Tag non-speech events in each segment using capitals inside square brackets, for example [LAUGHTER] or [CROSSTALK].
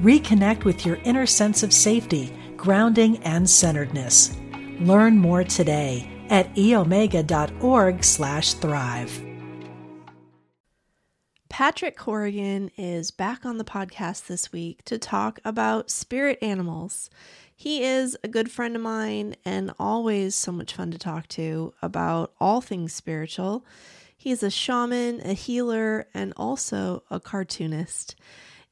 Reconnect with your inner sense of safety, grounding, and centeredness. Learn more today at eomega.org slash thrive. Patrick Corrigan is back on the podcast this week to talk about spirit animals. He is a good friend of mine and always so much fun to talk to about all things spiritual. He's a shaman, a healer, and also a cartoonist.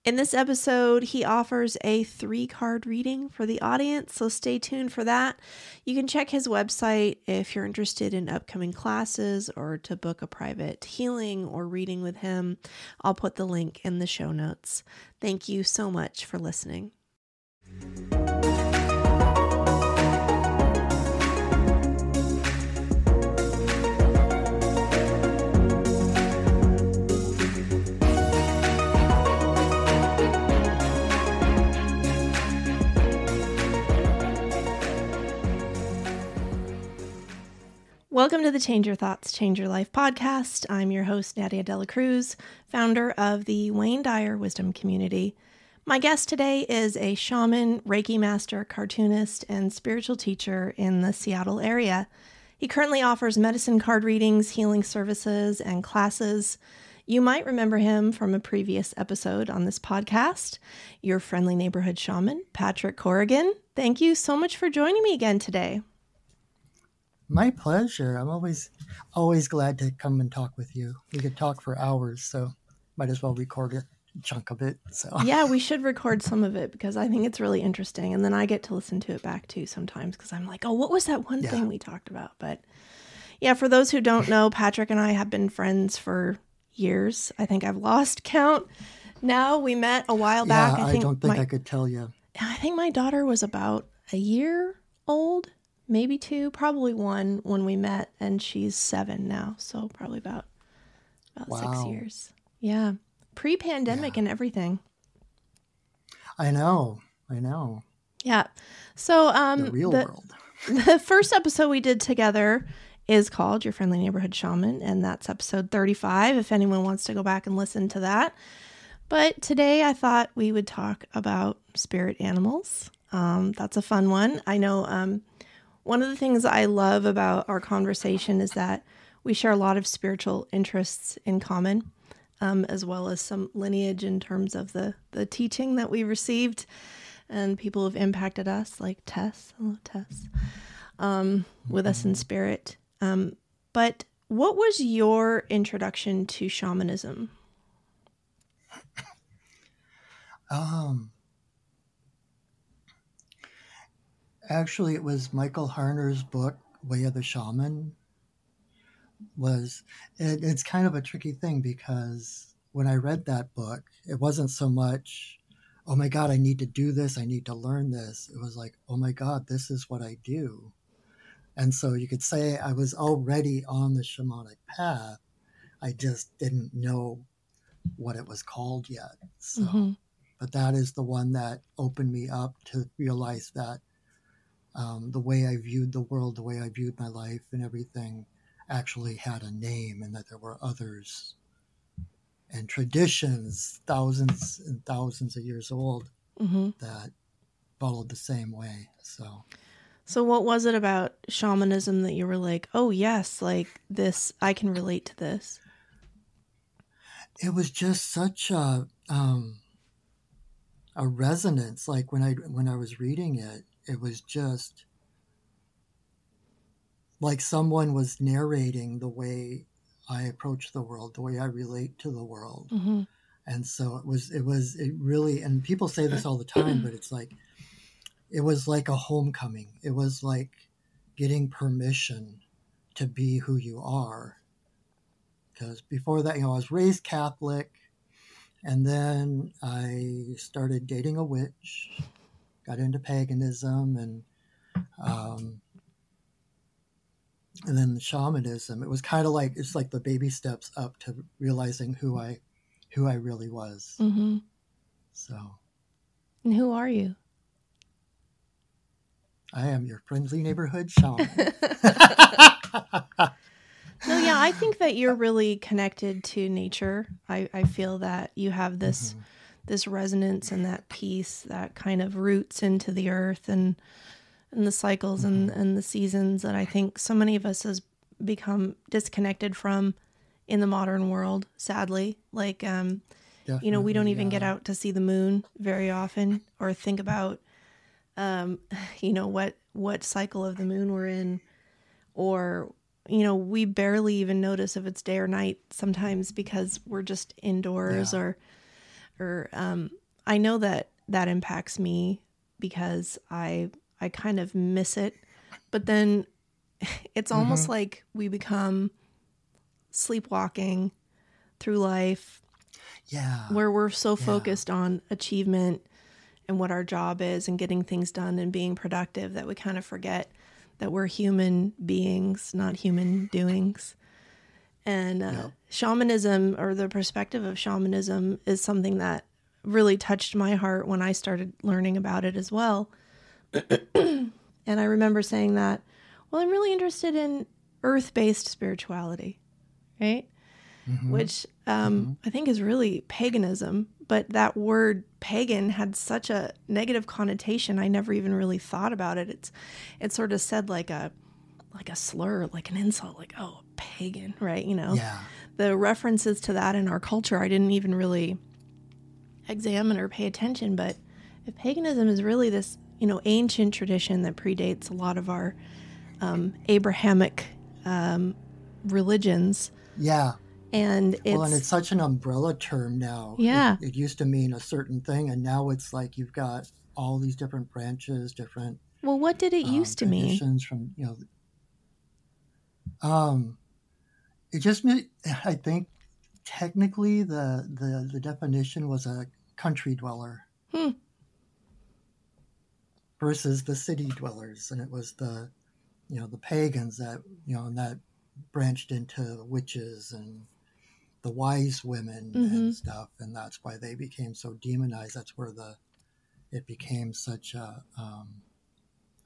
In this episode, he offers a three card reading for the audience, so stay tuned for that. You can check his website if you're interested in upcoming classes or to book a private healing or reading with him. I'll put the link in the show notes. Thank you so much for listening. Welcome to the Change Your Thoughts, Change Your Life podcast. I'm your host, Nadia Dela Cruz, founder of the Wayne Dyer Wisdom Community. My guest today is a shaman, Reiki master, cartoonist, and spiritual teacher in the Seattle area. He currently offers medicine card readings, healing services, and classes. You might remember him from a previous episode on this podcast, your friendly neighborhood shaman, Patrick Corrigan. Thank you so much for joining me again today. My pleasure. I'm always always glad to come and talk with you. We could talk for hours, so might as well record a chunk of it. So Yeah, we [LAUGHS] should record some of it because I think it's really interesting and then I get to listen to it back too sometimes because I'm like, "Oh, what was that one Yeah. thing we talked about?" But yeah, for those who don't know, Patrick and I have been friends for years. I think I've lost count. Now we met a while back. yeah, I, don't think my, I could tell you. I think my daughter was about a year old, maybe two, probably one when we met, and she's seven now, so probably about about six years. Yeah, pre-pandemic and everything. I know. I know. Yeah. So um, The real the, world. [LAUGHS] the first episode we did together is called Your Friendly Neighborhood Shaman, and that's episode 35 if anyone wants to go back and listen to that. But today I thought we would talk about spirit animals. Um, that's a fun one. I know um, one of the things I love about our conversation is that we share a lot of spiritual interests in common, um, as well as some lineage in terms of the, the teaching that we received and people who have impacted us, like Tess. Hello, Tess. Um, with us in spirit. Um, but what was your introduction to shamanism? [COUGHS] Um, actually, it was Michael Harner's book, Way of the Shaman. Was it, it's kind of a tricky thing because when I read that book, it wasn't so much, oh my God, I need to do this, I need to learn this. It was like, oh my God, this is what I do. And so you could say I was already on the shamanic path. I just didn't know what it was called yet. So Mhm. but that is the one that opened me up to realize that um, the way I viewed the world, the way I viewed my life, and everything actually had a name, and that there were others and traditions, thousands and thousands of years old, hmm that followed the same way. So So, what was it about shamanism that you were like, oh, yes, like this, I can relate to this? it was just such a um, a resonance. Like when I when I was reading it, it was just like someone was narrating the way I approach the world, the way I relate to the world. hmm And so it was it was it really and people say this all the time, but it's like it was like a homecoming. It was like getting permission to be who you are. Because before that, you know, I was raised Catholic and then I started dating a witch, got into paganism, and um, and then the shamanism. It was kind of like it's like the baby steps up to realizing who I who I really was. Mm-hmm. So And who are you? I am your friendly neighborhood shaman. [LAUGHS] [LAUGHS] No, yeah, I think that you're really connected to nature. I, I feel that you have this Mhm. This resonance and that peace that kind of roots into the earth and and the cycles and, and the seasons that I think so many of us has become disconnected from in the modern world, sadly. Like um, you know, we don't Definitely, even get out to see the moon very often or think about um, [LAUGHS] you know, what what cycle of the moon we're in or you know, we barely even notice if it's day or night sometimes because we're just indoors Yeah. or or um I know that that impacts me because I I kind of miss it. But then [LAUGHS] it's almost like we become sleepwalking through life Yeah. where we're so Yeah. focused on achievement and what our job is and getting things done and being productive that we kind of forget that we're human beings, not human doings. And uh, shamanism or the perspective of shamanism is something that really touched my heart when I started learning about it as well. [COUGHS] and I remember saying that, well, I'm really interested in earth based spirituality, right? Mhm. which um, I think is really paganism. But that word pagan had such a negative connotation. I never even really thought about it. It's it's sort of said like a like a slur, like an insult, like oh pagan, right? You know, Yeah. the references to that in our culture, I didn't even really examine or pay attention. But if paganism is really this, you know, ancient tradition that predates a lot of our um, Abrahamic um, religions, Yeah. and it's, well, and it's such an umbrella term now. Yeah. It, used to mean a certain thing, and now it's like you've got all these different branches, different well, what did it um, used to mean? from you know. Um, it just meant I think technically the the the definition was a country dweller. Hmm. Versus the city dwellers, and it was the, you know, the pagans that you know, and that branched into witches and the wise women Mhm. and stuff, and that's why they became so demonized. That's where the it became such a um,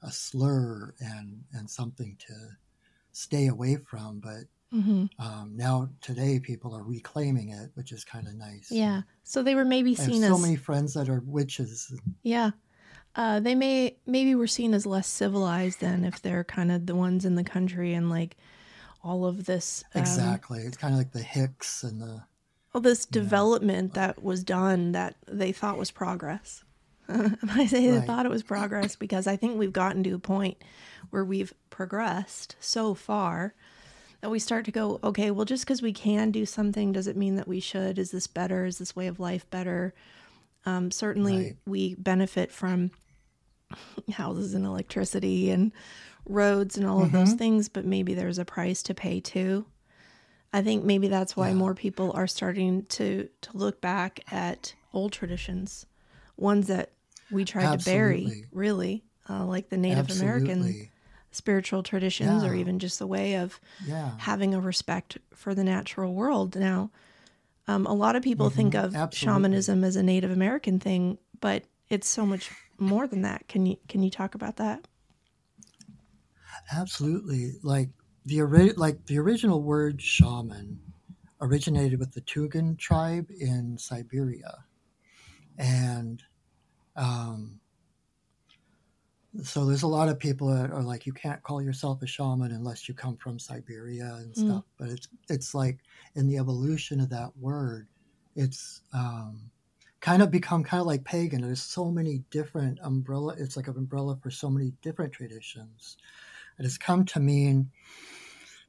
a slur and and something to stay away from. But hmm um, now today, people are reclaiming it, which is kind of nice. Yeah. So they were maybe I seen so many friends that are witches. yeah. Uh, they may maybe were seen as less civilized than if they're kind of the ones in the country and like all of this um, Exactly. It's kind of like the Hicks and the all this development that was done that they thought was progress. [LAUGHS] I say they Right. thought it was progress because I think we've gotten to a point where we've progressed so far that we start to go, okay, well, just because we can do something, does it mean that we should? Is this better? Is this way of life better? Um, certainly, Right. we benefit from houses and electricity and roads and all of those Mhm. things, but maybe there's a price to pay too. I think maybe that's why Yeah. more people are starting to to look back at old traditions, ones that we tried to bury, really, uh, like the Native American absolutely. Spiritual traditions, or even just the way of Yeah. having a respect for the natural world. Now, um, a lot of people think Mhm. of Absolutely. shamanism as a Native American thing, but it's so much more than that. Can you can you talk about that? Absolutely. Like the ori- like the original word shaman originated with the Tungus tribe in Siberia. And um, so there's a lot of people that are like you can't call yourself a shaman unless you come from Siberia and Mm. stuff. But it's it's like in the evolution of that word, it's um, kind of become kind of like pagan. There's so many different umbrella. It's like an umbrella for so many different traditions. It has come to mean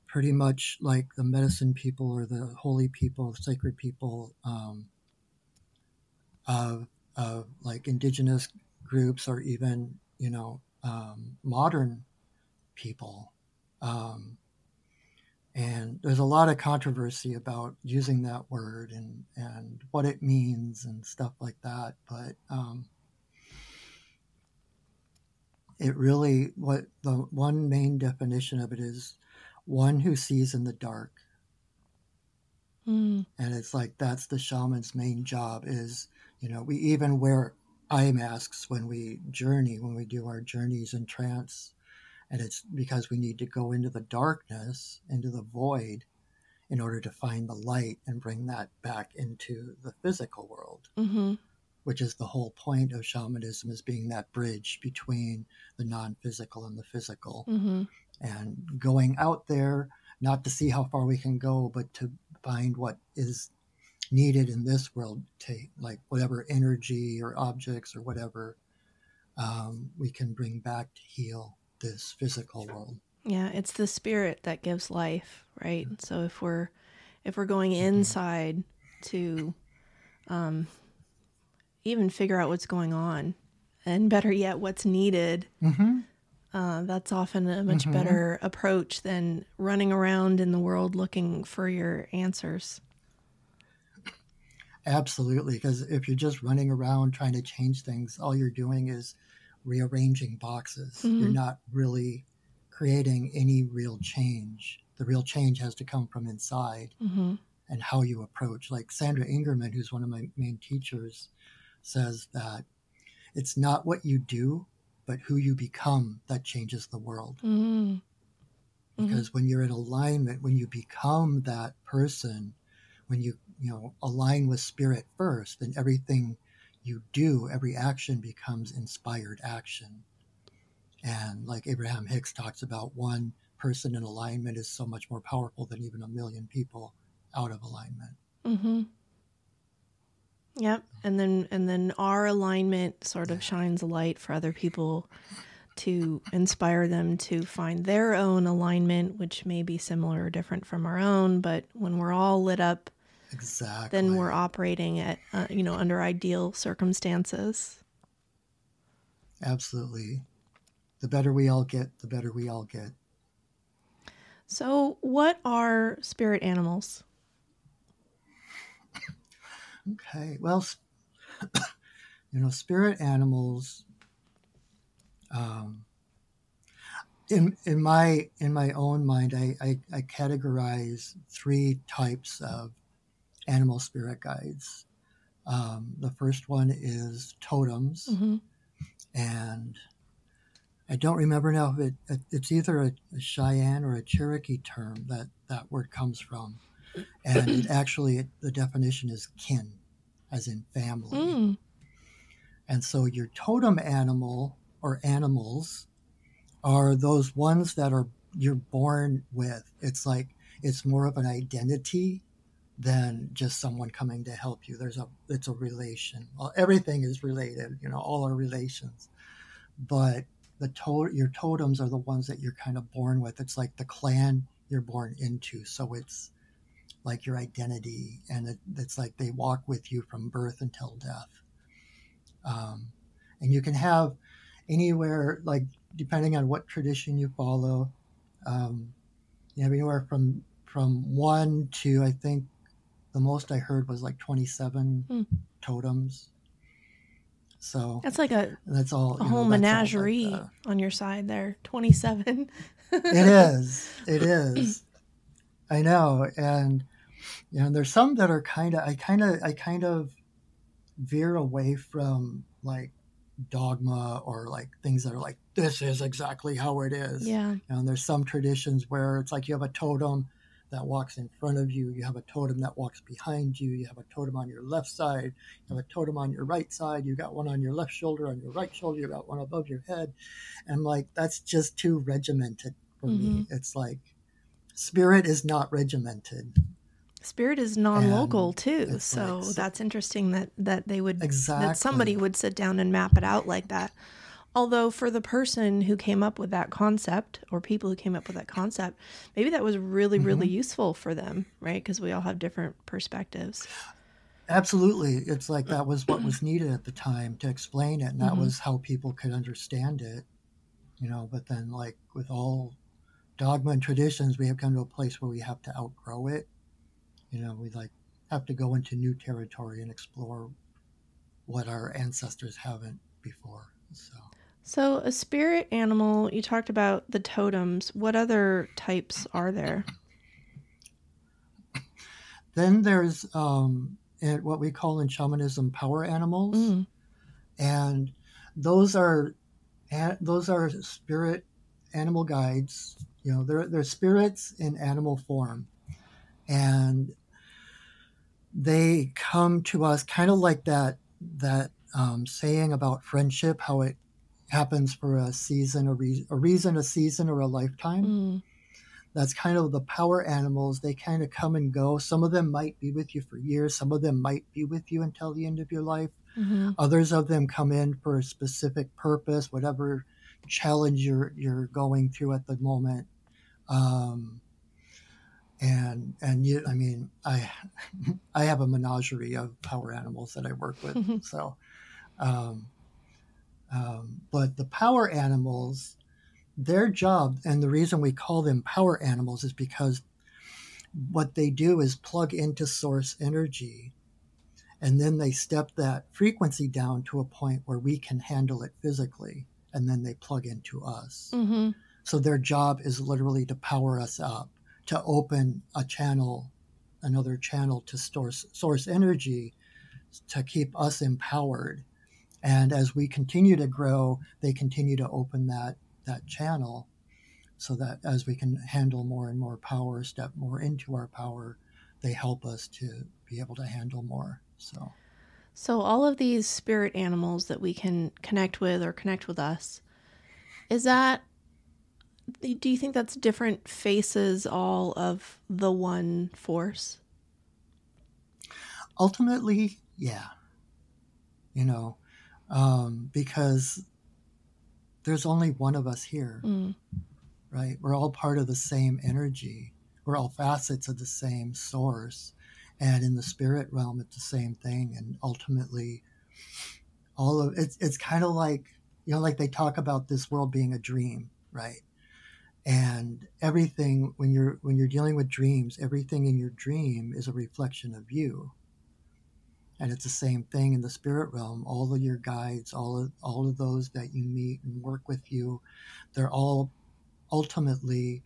pretty much like the medicine people or the holy people, sacred people um, of, of like indigenous groups or even, you know, um, modern people. Um, and there's a lot of controversy about using that word and and what it means and stuff like that but um, it really what the one main definition of it is one who sees in the dark Mm. and it's like that's the shaman's main job is you know we even wear eye masks when we journey when we do our journeys in trance. And it's because we need to go into the darkness into the void in order to find the light and bring that back into the physical world. Hmm which is the whole point of shamanism is being that bridge between the non-physical and the physical. Hmm and going out there not to see how far we can go but to find what is needed in this world to like whatever energy or objects or whatever um, we can bring back to heal this physical world Yeah, it's the spirit that gives life, right? So if we're if we're going Mm-hmm. inside to um even figure out what's going on and better yet what's needed, mm-hmm. uh, that's often a much Mhm. better approach than running around in the world looking for your answers. Absolutely because if you're just running around trying to change things all you're doing is rearranging boxes you're Mhm. not really creating any real change the real change has to come from inside hmm and how you approach. Like Sandra Ingerman, who's one of my main teachers, says that it's not what you do, but who you become that changes the world. hmm Because when you're in alignment, when you become that person, when you you know align with spirit first, then everything you do, every action becomes inspired action. And like Abraham Hicks talks about, one person in alignment is so much more powerful than even a million people out of alignment. hmm Yep. And then and then our alignment sort of shines a light for other people to inspire them to find their own alignment, which may be similar or different from our own. But when we're all lit up, Exactly. then we're operating at uh, you know under ideal circumstances. absolutely. The better we all get, the better we all get. So, what are spirit animals? Okay. Well, [COUGHS] you know, spirit animals. Um, in in my in my own mind, I, I I categorize three types of animal spirit guides. Um, the first one is totems. hmm and I don't remember now if it, it's either a, a Cheyenne or a Cherokee term that that word comes from, and it [CLEARS THROAT] actually the definition is kin, as in family. Mm. And so your totem animal or animals are those ones that are you're born with. It's like it's more of an identity than just someone coming to help you. There's a it's a relation. Well, everything is related, you know, all are relations. But the to- your totems are the ones that you're kind of born with. It's like the clan you're born into. So it's like your identity, and it, it's like they walk with you from birth until death. Um, and you can have anywhere, like depending on what tradition you follow, um, you have anywhere from from one to I think the most I heard was like 27 Hmm. totems. So That's like a, that's all. a you know, whole like menagerie the- on your side there. 27. it [LAUGHS] is. It is. I know, and you know, there's some that are kind of. I kind of. I kind of veer away from like dogma or like things that are like this is exactly how it is. Yeah. You know, and there's some traditions where it's like you have a totem that walks in front of you, you have a totem that walks behind you, you have a totem on your left side, you have a totem on your right side, you got one on your left shoulder, on your right shoulder, you got one above your head. And like that's just too regimented for me. Mm-hmm. It's like spirit is not regimented. Spirit is non-local And too, so like- that's interesting that that they would Exactly. that somebody would sit down and map it out like that. Although for the person who came up with that concept or people who came up with that concept, maybe that was really really Mm-hmm. useful for them, right? Because we all have different perspectives. Absolutely. It's like that was what was [CLEARS THROAT] needed at the time to explain it. And that Mhm. was how people could understand it, you know. But then, like with all dogma and traditions, we have come to a place where we have to outgrow it. You know, we like have to go into new territory and explore what our ancestors haven't before. So. So, a spirit animal, you talked about the totems. What other types are there? Then there's um, what we call in shamanism power animals, mm. and those are those are spirit animal guides. You know, they're they're spirits in animal form, and they come to us kind of like that that um, saying about friendship, how it happens for a season, a, re- a reason, a season, or a lifetime. Mm. That's kind of the power animals. They kind of come and go. Some of them might be with you for years. Some of them might be with you until the end of your life. Mm-hmm. Others of them come in for a specific purpose, whatever challenge you're you're going through at the moment. Um, and and you, I mean, I [LAUGHS] I have a menagerie of power animals that I work with. [LAUGHS] So, um, um, but the power animals, their job, and the reason we call them power animals is because what they do is plug into source energy and then they step that frequency down to a point where we can handle it physically and then they plug into us mm-hmm. so their job is literally to power us up to open a channel another channel to source source energy to keep us empowered and as we continue to grow they continue to open that that channel so that as we can handle more and more power step more into our power they help us to be able to handle more so, so all of these spirit animals that we can connect with or connect with us, is that do you think that's different faces all of the one force? Ultimately, yeah. You know, um, because there's only one of us here, mm. right? We're all part of the same energy. We're all facets of the same source and in the spirit realm it's the same thing and ultimately all of it's it's kind of like you know like they talk about this world being a dream right and everything when you're when you're dealing with dreams everything in your dream is a reflection of you and it's the same thing in the spirit realm all of your guides all of all of those that you meet and work with you they're all ultimately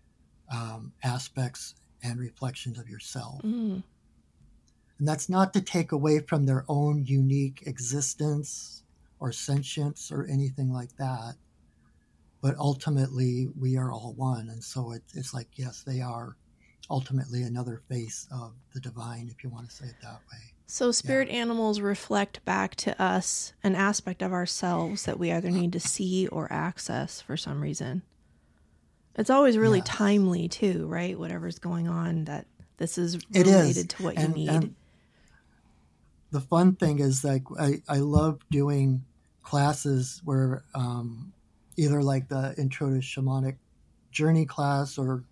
um, aspects and reflections of yourself mm. And that's not to take away from their own unique existence or sentience or anything like that. But ultimately, we are all one. And so it, it's like, yes, they are ultimately another face of the divine, if you want to say it that way. So, spirit yeah. animals reflect back to us an aspect of ourselves that we either need to see or access for some reason. It's always really yes. timely, too, right? Whatever's going on, that this is related is. to what and, you need. The fun thing is like I, I love doing classes where um, either like the intro to shamanic journey class or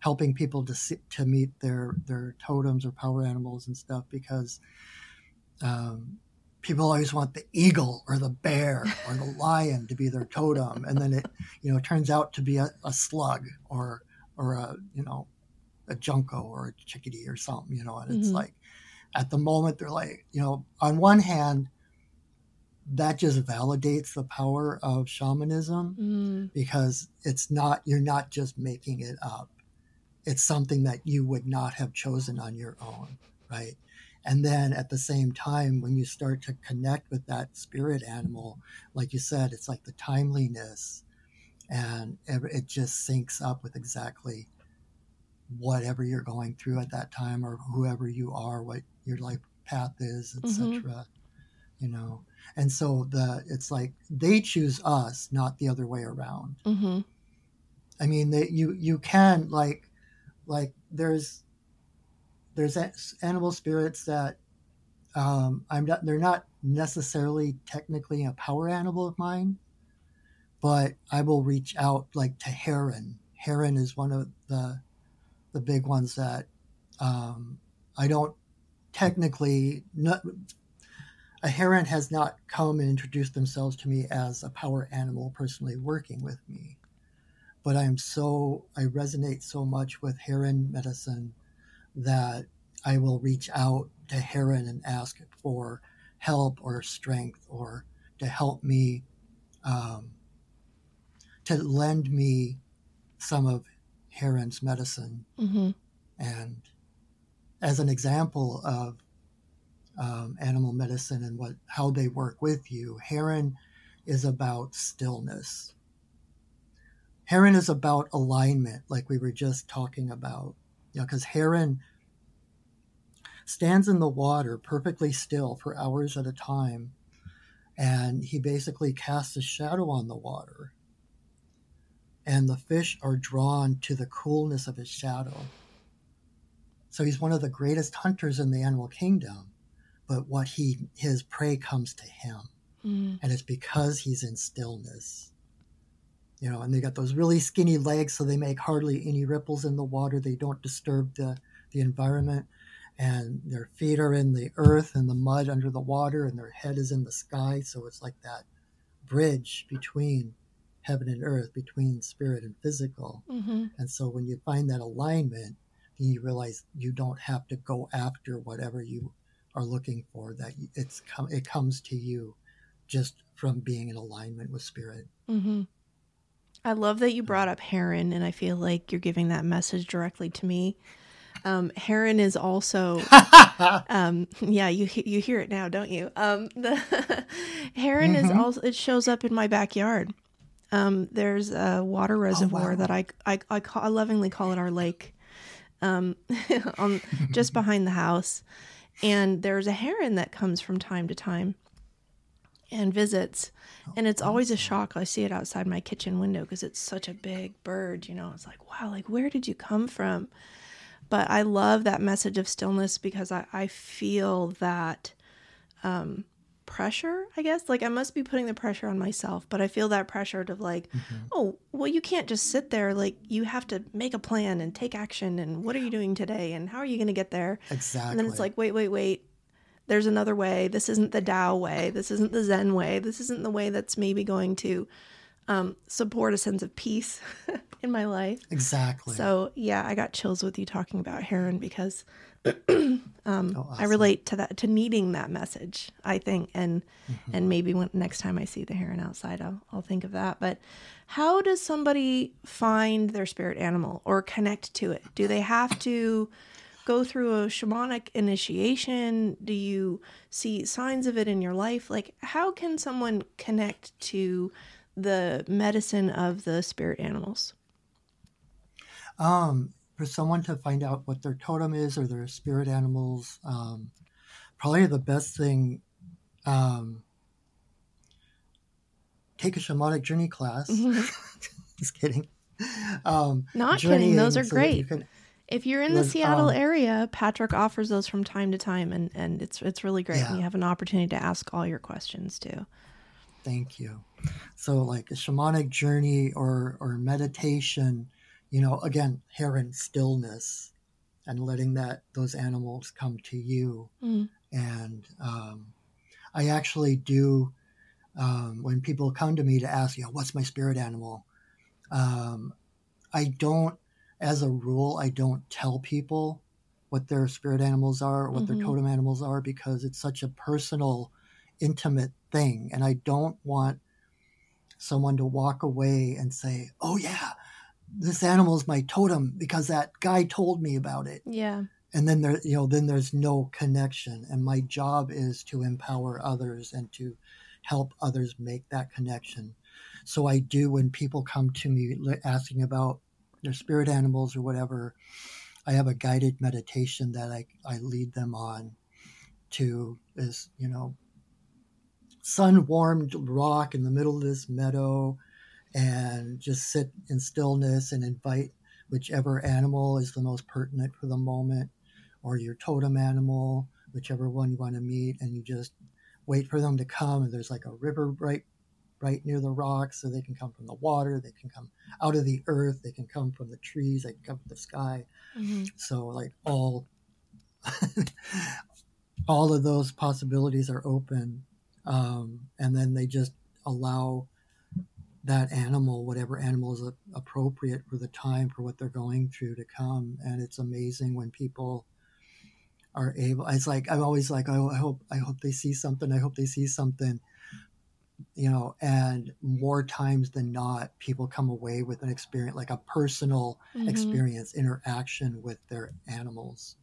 helping people to see, to meet their their totems or power animals and stuff because um, people always want the eagle or the bear or the [LAUGHS] lion to be their totem and then it you know turns out to be a, a slug or or a you know a junco or a chickadee or something you know and it's mm-hmm. like at the moment they're like you know on one hand that just validates the power of shamanism mm. because it's not you're not just making it up it's something that you would not have chosen on your own right and then at the same time when you start to connect with that spirit animal like you said it's like the timeliness and it just syncs up with exactly whatever you're going through at that time or whoever you are what your life path is, etc. Mm-hmm. You know, and so the it's like they choose us, not the other way around. Mm-hmm. I mean, that you you can like like there's there's animal spirits that um, I'm not they're not necessarily technically a power animal of mine, but I will reach out like to heron. Heron is one of the the big ones that um, I don't technically not, a heron has not come and introduced themselves to me as a power animal personally working with me but I'm so I resonate so much with heron medicine that I will reach out to heron and ask for help or strength or to help me um, to lend me some of heron's medicine Mm-hmm. and as an example of um, animal medicine and what how they work with you heron is about stillness heron is about alignment like we were just talking about. You know because heron stands in the water perfectly still for hours at a time and he basically casts a shadow on the water and the fish are drawn to the coolness of his shadow. So he's one of the greatest hunters in the animal kingdom but what he his prey comes to him. Mm. and it's because he's in stillness you know and they got those really skinny legs so they make hardly any ripples in the water. They don't disturb the the environment. And their feet are in the earth and the mud under the water and their head is in the sky. So it's like that bridge between heaven and earth between spirit and physical. Mm-hmm. and so when you find that alignment then you realize you don't have to go after whatever you are looking for that it's come it comes to you just from being in alignment with spirit. Mm-hmm. I love that you brought up heron, and I feel like you're giving that message directly to me. Um, heron is also, [LAUGHS] um, yeah, you you hear it now, don't you? Um, the [LAUGHS] heron is Mhm. also it shows up in my backyard. Um, there's a water reservoir wow. that I I I, call, I lovingly call it our lake, um, [LAUGHS] on just behind the house, and there's a heron that comes from time to time and visits. And it's always a shock. I see it outside my kitchen window because it's such a big bird. You know, it's like, wow, like where did you come from? But I love that message of stillness because I, I feel that um, pressure, I guess. Like I must be putting the pressure on myself, but I feel that pressure to like, oh, well, you can't just sit there. Like you have to make a plan and take action. And what are you doing today? And how are you going to get there? exactly And then it's like, wait, wait, wait. There's another way. This isn't the Tao way. This isn't the Zen way. This isn't the way that's maybe going to um, support a sense of peace [LAUGHS] in my life. exactly So yeah, I got chills with you talking about heron because [CLEARS THROAT] Oh, I relate to that to needing that message. I think, and Mm-hmm. and maybe when next time I see the heron outside, I'll I'll think of that. But how does somebody find their spirit animal or connect to it? Do they have to go through a shamanic initiation? Do you see signs of it in your life? Like, how can someone connect to the medicine of the spirit animals? um for someone to find out what their totem is or their spirit animals um probably the best thing um take a shamanic journey class [LAUGHS] just kidding um Not kidding, those are so great. you can- If you're in the Was, Seattle um, area, Patrick offers those from time to time, and, and it's it's really great. Yeah. And you have an opportunity to ask all your questions too. Thank you. So, like a shamanic journey or or meditation, you know, again, here in stillness, and letting that those animals come to you. Mm. And um, I actually do um, when people come to me to ask, you know, what's my spirit animal. Um, I don't, as a rule, I don't tell people what their spirit animals are or what Mhm. their totem animals are because it's such a personal, intimate thing. And I don't want someone to walk away and say, oh, yeah, this animal's my totem because that guy told me about it. Yeah. And then there, you know, then there's no connection. And my job is to empower others and to help others make that connection. So I do when people come to me asking about their spirit animals or whatever, I have a guided meditation that I, I lead them on to this, you know, sun warmed rock in the middle of this meadow and just sit in stillness and invite whichever animal is the most pertinent for the moment or your totem animal, whichever one you want to meet, and you just wait for them to come. And there's like a river right right near the rocks, so they can come from the water, they can come out of the earth, they can come from the trees, they can come from the sky. hmm So like all [LAUGHS] all of those possibilities are open, um, and then they just allow that animal, whatever animal is appropriate for the time for what they're going through to come. And it's amazing when people are able. It's like I'm always like, oh, I hope I hope they see something. I hope they see something. You know, and more times than not, people come away with an experience, like a personal mm-hmm. experience, interaction with their animals,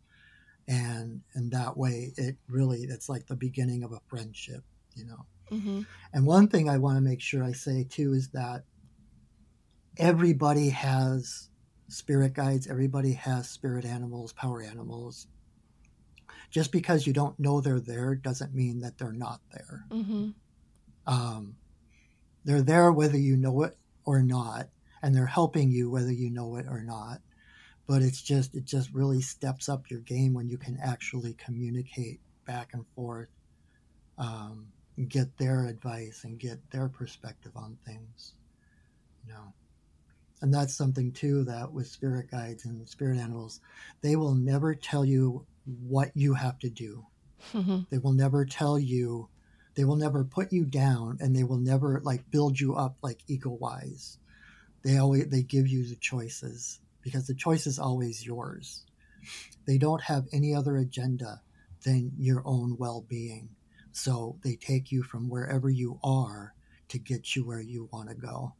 and and that way, it really it's like the beginning of a friendship. You know. Mm-hmm. And one thing I want to make sure I say too is that everybody has spirit guides, everybody has spirit animals, power animals. Just because you don't know they're there doesn't mean that they're not there. Mm-hmm. Um, they're there whether you know it or not, and they're helping you whether you know it or not. But it's just it just really steps up your game when you can actually communicate back and forth. Um, get their advice and get their perspective on things you know and that's something too that with spirit guides and spirit animals they will never tell you what you have to do mm-hmm. they will never tell you they will never put you down and they will never like build you up like ego wise they always they give you the choices because the choice is always yours they don't have any other agenda than your own well-being so they take you from wherever you are to get you where you want to go.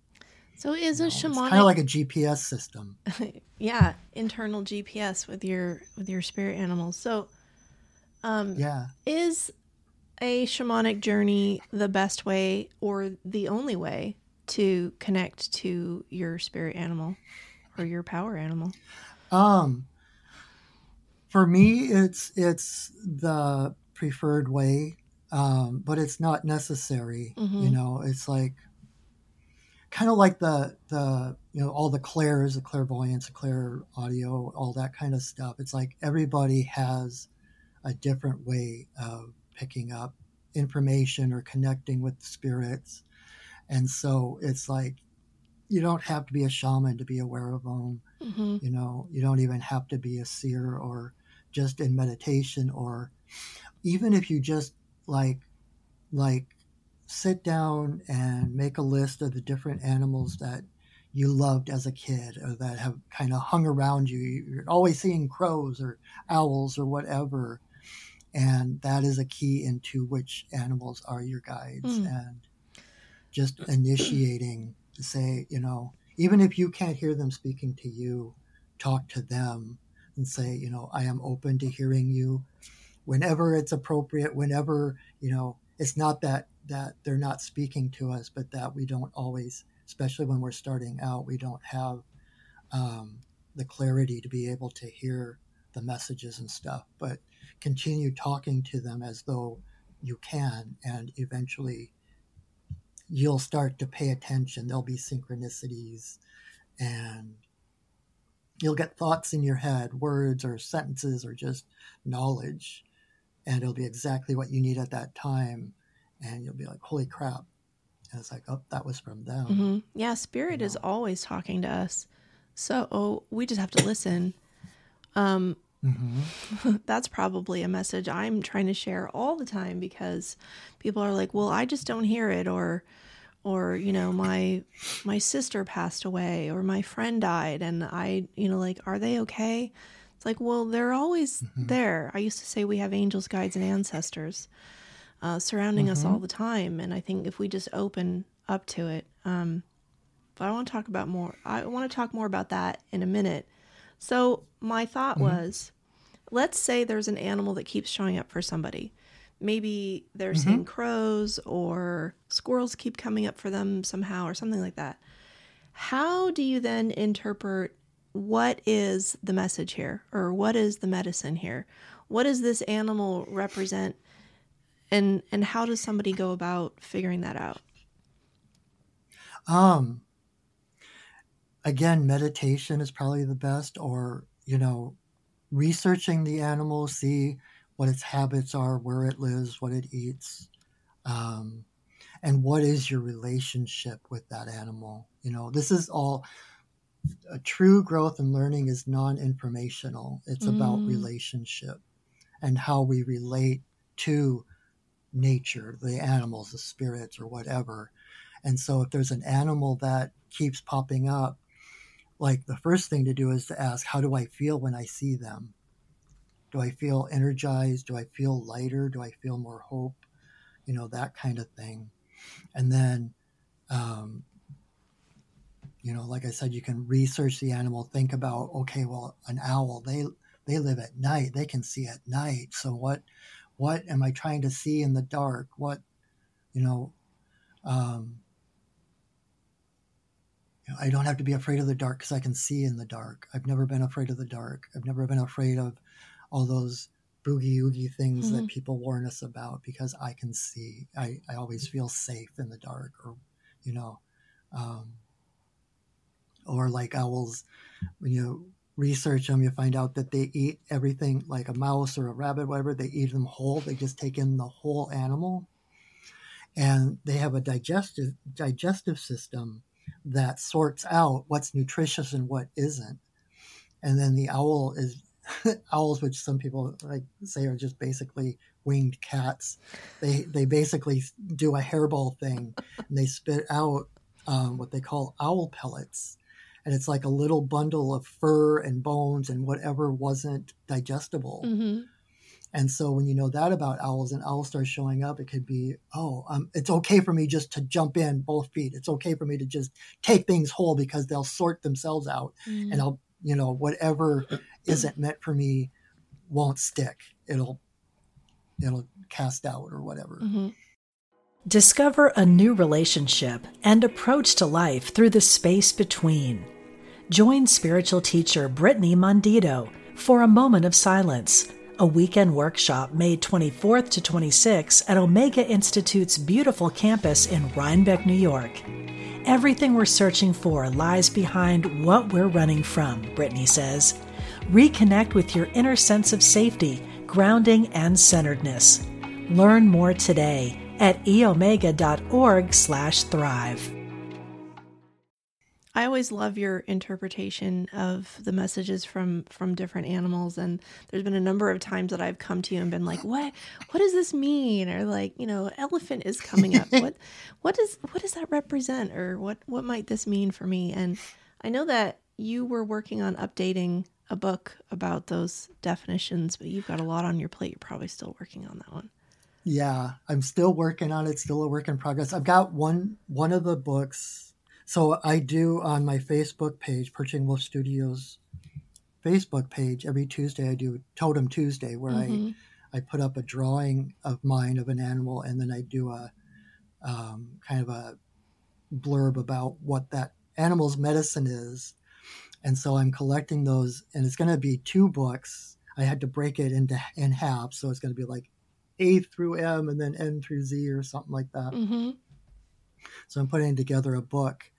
So is you know, a shamanic kind of like a GPS system? [LAUGHS] yeah, internal GPS with your with your spirit animals. So, um, yeah, is a shamanic journey the best way or the only way to connect to your spirit animal or your power animal? Um, for me, it's it's the preferred way um, but it's not necessary. Mm-hmm. You know, it's like kind of like the the you know all the clairs, the clairvoyance, the clair audio, all that kind of stuff. It's like everybody has a different way of picking up information or connecting with the spirits, and so it's like you don't have to be a shaman to be aware of them. Mm-hmm. You know, you don't even have to be a seer or just in meditation or even if you just like like sit down and make a list of the different animals that you loved as a kid or that have kind of hung around you. You're always seeing crows or owls or whatever. And that is a key into which animals are your guides. Mm. And just [CLEARS THROAT] initiating to say, you know, even if you can't hear them speaking to you, talk to them and say, you know, I am open to hearing you whenever it's appropriate, whenever, you know, it's not that that they're not speaking to us, but that we don't always, especially when we're starting out, we don't have um, the clarity to be able to hear the messages and stuff. But continue talking to them as though you can, and eventually you'll start to pay attention. There'll be synchronicities, and you'll get thoughts in your head, words or sentences or just knowledge and it'll be exactly what you need at that time and you'll be like holy crap and it's like oh that was from them mm-hmm. yeah spirit you know? is always talking to us so oh, we just have to listen um mm-hmm. [LAUGHS] that's probably a message i'm trying to share all the time because people are like well i just don't hear it or or you know my my sister passed away or my friend died and i you know like are they okay it's like, well, they're always mm-hmm. there. I used to say we have angels, guides, and ancestors uh, surrounding mm-hmm. us all mm-hmm. the time. And I think if we just open up to it, um, but I want to talk about more. I want to talk more about that in a minute. So my thought mm-hmm. was, let's say there's an animal that keeps showing up for somebody. Maybe they're mm-hmm. seeing crows or squirrels keep coming up for them somehow or something like that. How do you then interpret what is the message here or what is the medicine here what does this animal represent and and how does somebody go about figuring that out um again meditation is probably the best or you know researching the animal see what its habits are where it lives what it eats um, and what is your relationship with that animal? You know this is all a true growth and learning is non-informational. It's mm. about relationship and how we relate to nature the animals the spirits or whatever. And so if there's an animal that keeps popping up, like the first thing to do is to ask, how do I feel when I see them? Do I feel energized? Do I feel lighter? Do I feel more hope? You know, that kind of thing. And then, um, you know, like I said, you can research the animal, think about, okay, well, an owl, they they live at night, they can see at night. So what what am I trying to see in the dark? What, you know, um, I don't have to be afraid of the dark because I can see in the dark. I've never been afraid of the dark. I've never been afraid of all those boogie oogie things mm-hmm. that people warn us about because I can see. I, I always feel safe in the dark, or, you know, um, or like owls, when you research them, you find out that they eat everything like a mouse or a rabbit, whatever, they eat them whole. They just take in the whole animal. And they have a digestive digestive system that sorts out what's nutritious and what isn't. And then the owl is [LAUGHS] owls, which some people like say are just basically winged cats. They they basically do a hairball thing, and they spit out um, what they call owl pellets, and it's like a little bundle of fur and bones and whatever wasn't digestible. Mm-hmm. And so when you know that about owls and owls start showing up, it could be, oh, um, it's okay for me just to jump in both feet. It's okay for me to just take things whole because they'll sort themselves out, mm-hmm. and I'll, you know, whatever isn't [CLEARS THROAT] meant for me won't stick. It'll, it'll cast out or whatever. Mm-hmm. Discover a new relationship and approach to life through the space between. Join spiritual teacher Brittany Mondito for a moment of silence a weekend workshop May 24th to 26th at Omega Institute's beautiful campus in Rhinebeck, New York. Everything we're searching for lies behind what we're running from, Brittany says. Reconnect with your inner sense of safety, grounding, and centeredness. Learn more today at eomega.org/thrive. I always love your interpretation of the messages from from different animals and there's been a number of times that I've come to you and been like, "What what does this mean?" or like, you know, elephant is coming up. [LAUGHS] what what does what does that represent or what what might this mean for me? And I know that you were working on updating a book about those definitions, but you've got a lot on your plate. You're probably still working on that one. Yeah, I'm still working on it. Still a work in progress. I've got one one of the books so I do on my Facebook page, Perching Wolf Studios Facebook page, every Tuesday I do Totem Tuesday, where mm-hmm. I I put up a drawing of mine of an animal, and then I do a um, kind of a blurb about what that animal's medicine is. And so I'm collecting those, and it's going to be two books. I had to break it into in half, so it's going to be like A through M, and then N through Z, or something like that. Mm-hmm. So I'm putting together a book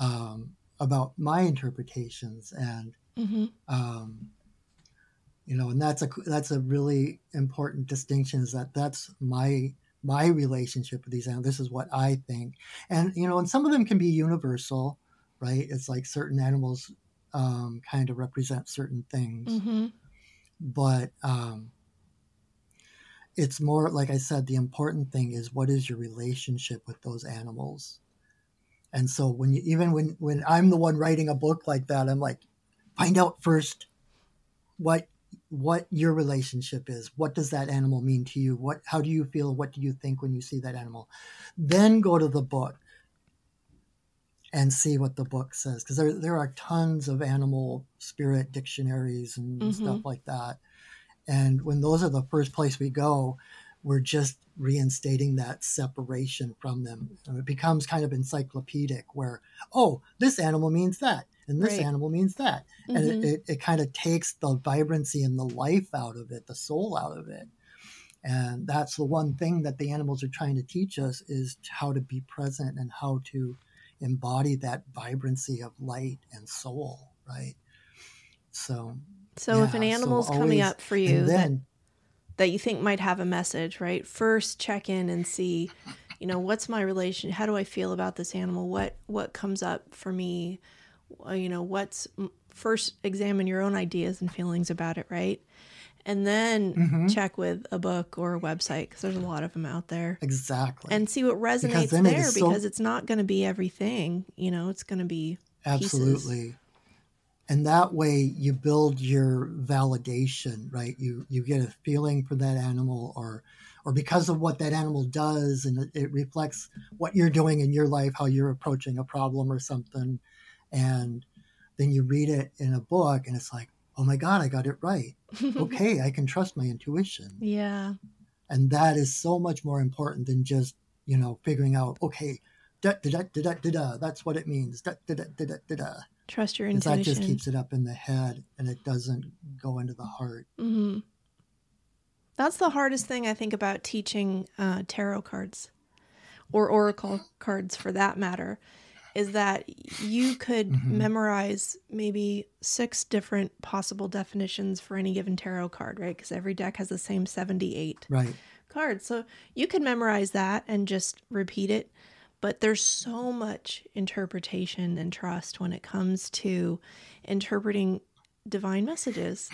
um, about my interpretations and mm-hmm. um, you know and that's a that's a really important distinction is that that's my my relationship with these animals. This is what i think. And you know and some of them can be universal right? It's like certain animals um, kind of represent certain things. Mm-hmm. but um, it's more like i said the important thing is what is your relationship with those animals and so when you even when when I'm the one writing a book like that, I'm like, find out first what what your relationship is. What does that animal mean to you? What how do you feel? What do you think when you see that animal? Then go to the book and see what the book says because there there are tons of animal spirit dictionaries and mm-hmm. stuff like that. And when those are the first place we go, we're just reinstating that separation from them. And it becomes kind of encyclopedic where, oh, this animal means that, and this right. animal means that. Mm-hmm. And it, mm-hmm. it, it kind of takes the vibrancy and the life out of it, the soul out of it. And that's the one thing that the animals are trying to teach us is how to be present and how to embody that vibrancy of light and soul, right? So, so yeah, if an animal's so always, coming up for you, then that you think might have a message, right? First check in and see, you know, what's my relation? How do I feel about this animal? What what comes up for me? Uh, you know, what's first examine your own ideas and feelings about it, right? and then Mhm. check with a book or a website because there's a lot of them out there Exactly. and see what resonates it there is so- because it's not going to be everything you know it's going to be pieces. And that way you build your validation, right? You you get a feeling for that animal or or because of what that animal does and it, it reflects what you're doing in your life, how you're approaching a problem or something. And then you read it in a book and it's like, oh my God, I got it right. Okay, I can trust my intuition. yeah And that is so much more important than just, you know, figuring out, okay, da da da da da da, da that's what it means. Da da da da da da. Da. your 'Cause that just keeps it up in the head and it doesn't go into the heart. hmm That's the hardest thing I think about teaching uh, tarot cards or oracle cards for that matter is that you could Mhm. memorize maybe six different possible definitions for any given tarot card, right? Because every deck has the same 78 Right. cards. So you could memorize that and just repeat it. But there's so much interpretation and trust when it comes to interpreting divine messages.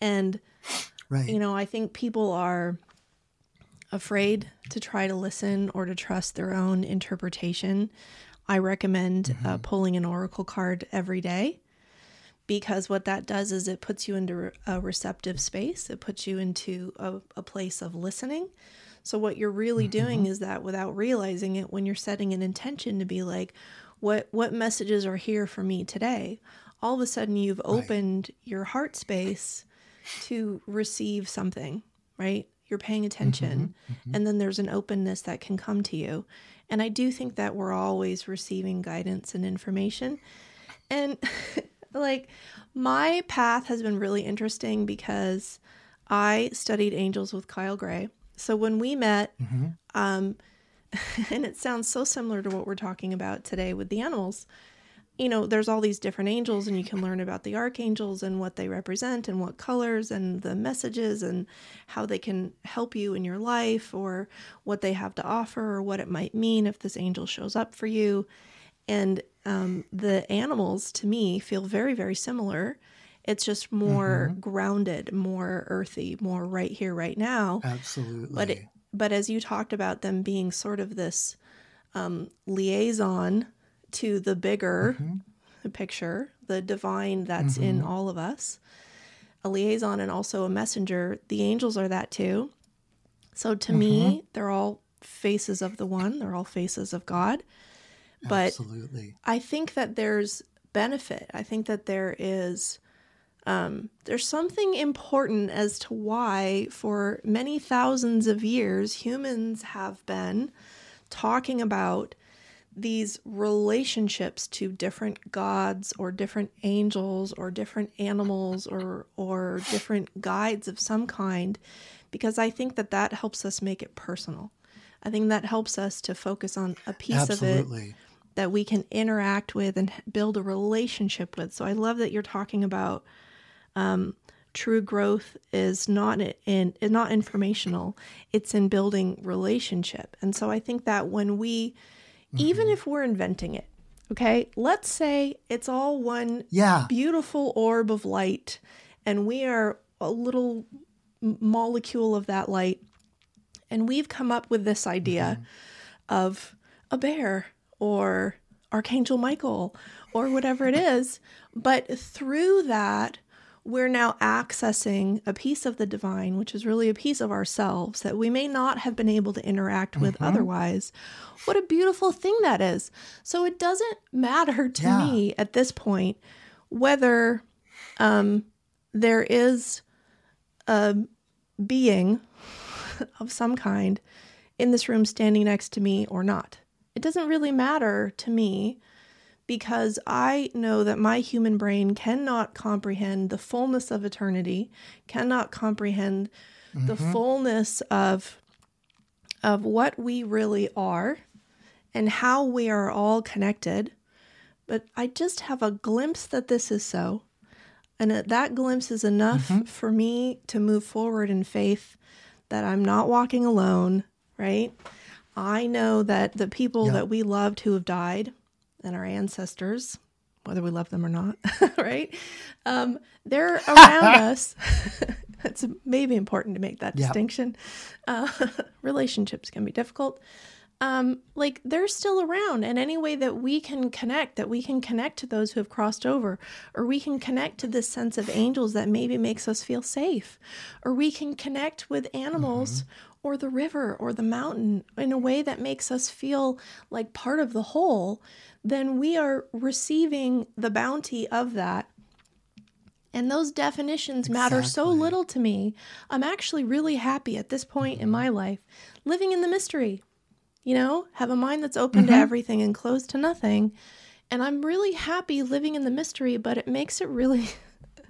And Right. you know, I think people are afraid to try to listen or to trust their own interpretation. I recommend uh, pulling an oracle card every day because what that does is it puts you into a receptive space, it puts you into a, a place of listening. So, what you're really doing mm-hmm. is that without realizing it, when you're setting an intention to be like, what, what messages are here for me today? All of a sudden, you've opened your heart space to receive something, right? You're paying attention, mm-hmm. Mm-hmm. and then there's an openness that can come to you. And I do think that we're always receiving guidance and information. And [LAUGHS] like my path has been really interesting because I studied angels with Kyle Gray. So when we met, Mhm. um, [LAUGHS] and it sounds so similar to what we're talking about today with the animals. You know, there's all these different angels, and you can learn about the archangels and what they represent, and what colors, and the messages, and how they can help you in your life, or what they have to offer, or what it might mean if this angel shows up for you. And um, the animals, to me, feel very, very similar. It's just more mm-hmm. grounded, more earthy, more right here, right now Absolutely. but it, but as you talked about them being sort of this um, liaison to the bigger mm-hmm. picture, the divine that's in mm-hmm. all of us, a liaison and also a messenger. The angels are that too. So to me, they're all faces of the one. They're all faces of God. But Absolutely. I think that there's benefit. I think that there is um, there's something important as to why, for many thousands of years, humans have been talking about these relationships to different gods or different angels or different animals or or different guides of some kind because I think that that helps us make it personal. I think that helps us to focus on a piece of it that we can interact with and build a relationship with. So I love that you're talking about um, true growth is not in is not informational; it's in building relationship. And so I think that when we, even if we're inventing it, okay, let's say it's all one Yeah. beautiful orb of light, and we are a little molecule of that light, and we've come up with this idea of a bear or Archangel Michael or whatever it is. But through that, we're now accessing a piece of the divine, which is really a piece of ourselves that we may not have been able to interact with otherwise. What a beautiful thing that is. So it doesn't matter to Yeah. me at this point whether um, there is a being of some kind in this room standing next to me or not. It doesn't really matter to me because I know that my human brain cannot comprehend the fullness of eternity, cannot comprehend the mm-hmm. fullness of of what we really are and how we are all connected. But I just have a glimpse that this is so. And that that glimpse is enough mm-hmm. for me to move forward in faith that I'm not walking alone, right? I know that the people Yeah. that we loved who have died and our ancestors, whether we love them or not, [LAUGHS] right? Um, they're [LAUGHS] around us. [LAUGHS] it's maybe important to make that Yeah. distinction. Uh, relationships can be difficult. Um, like they're still around, and any way that we can connect, that we can connect to those who have crossed over, or we can connect to this sense of angels that maybe makes us feel safe, or we can connect with animals or the river or the mountain in a way that makes us feel like part of the whole, then we are receiving the bounty of that and those definitions matter so little to me. I'm actually really happy at this point in my life living in the mystery. You know, have a mind that's open to mm-hmm. everything and closed to nothing. And I'm really happy living in the mystery, but it makes it really [LAUGHS] it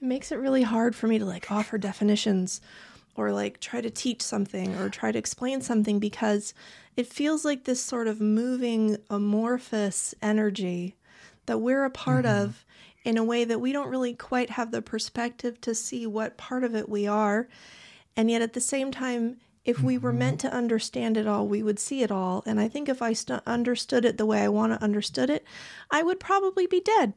makes it really hard for me to like offer definitions or like try to teach something or try to explain something because it feels like this sort of moving amorphous energy that we're a part mm-hmm. of in a way that we don't really quite have the perspective to see what part of it we are. And yet at the same time, if we were mm-hmm. meant to understand it all, we would see it all. And I think if I st- understood it the way I want to understood it, I would probably be dead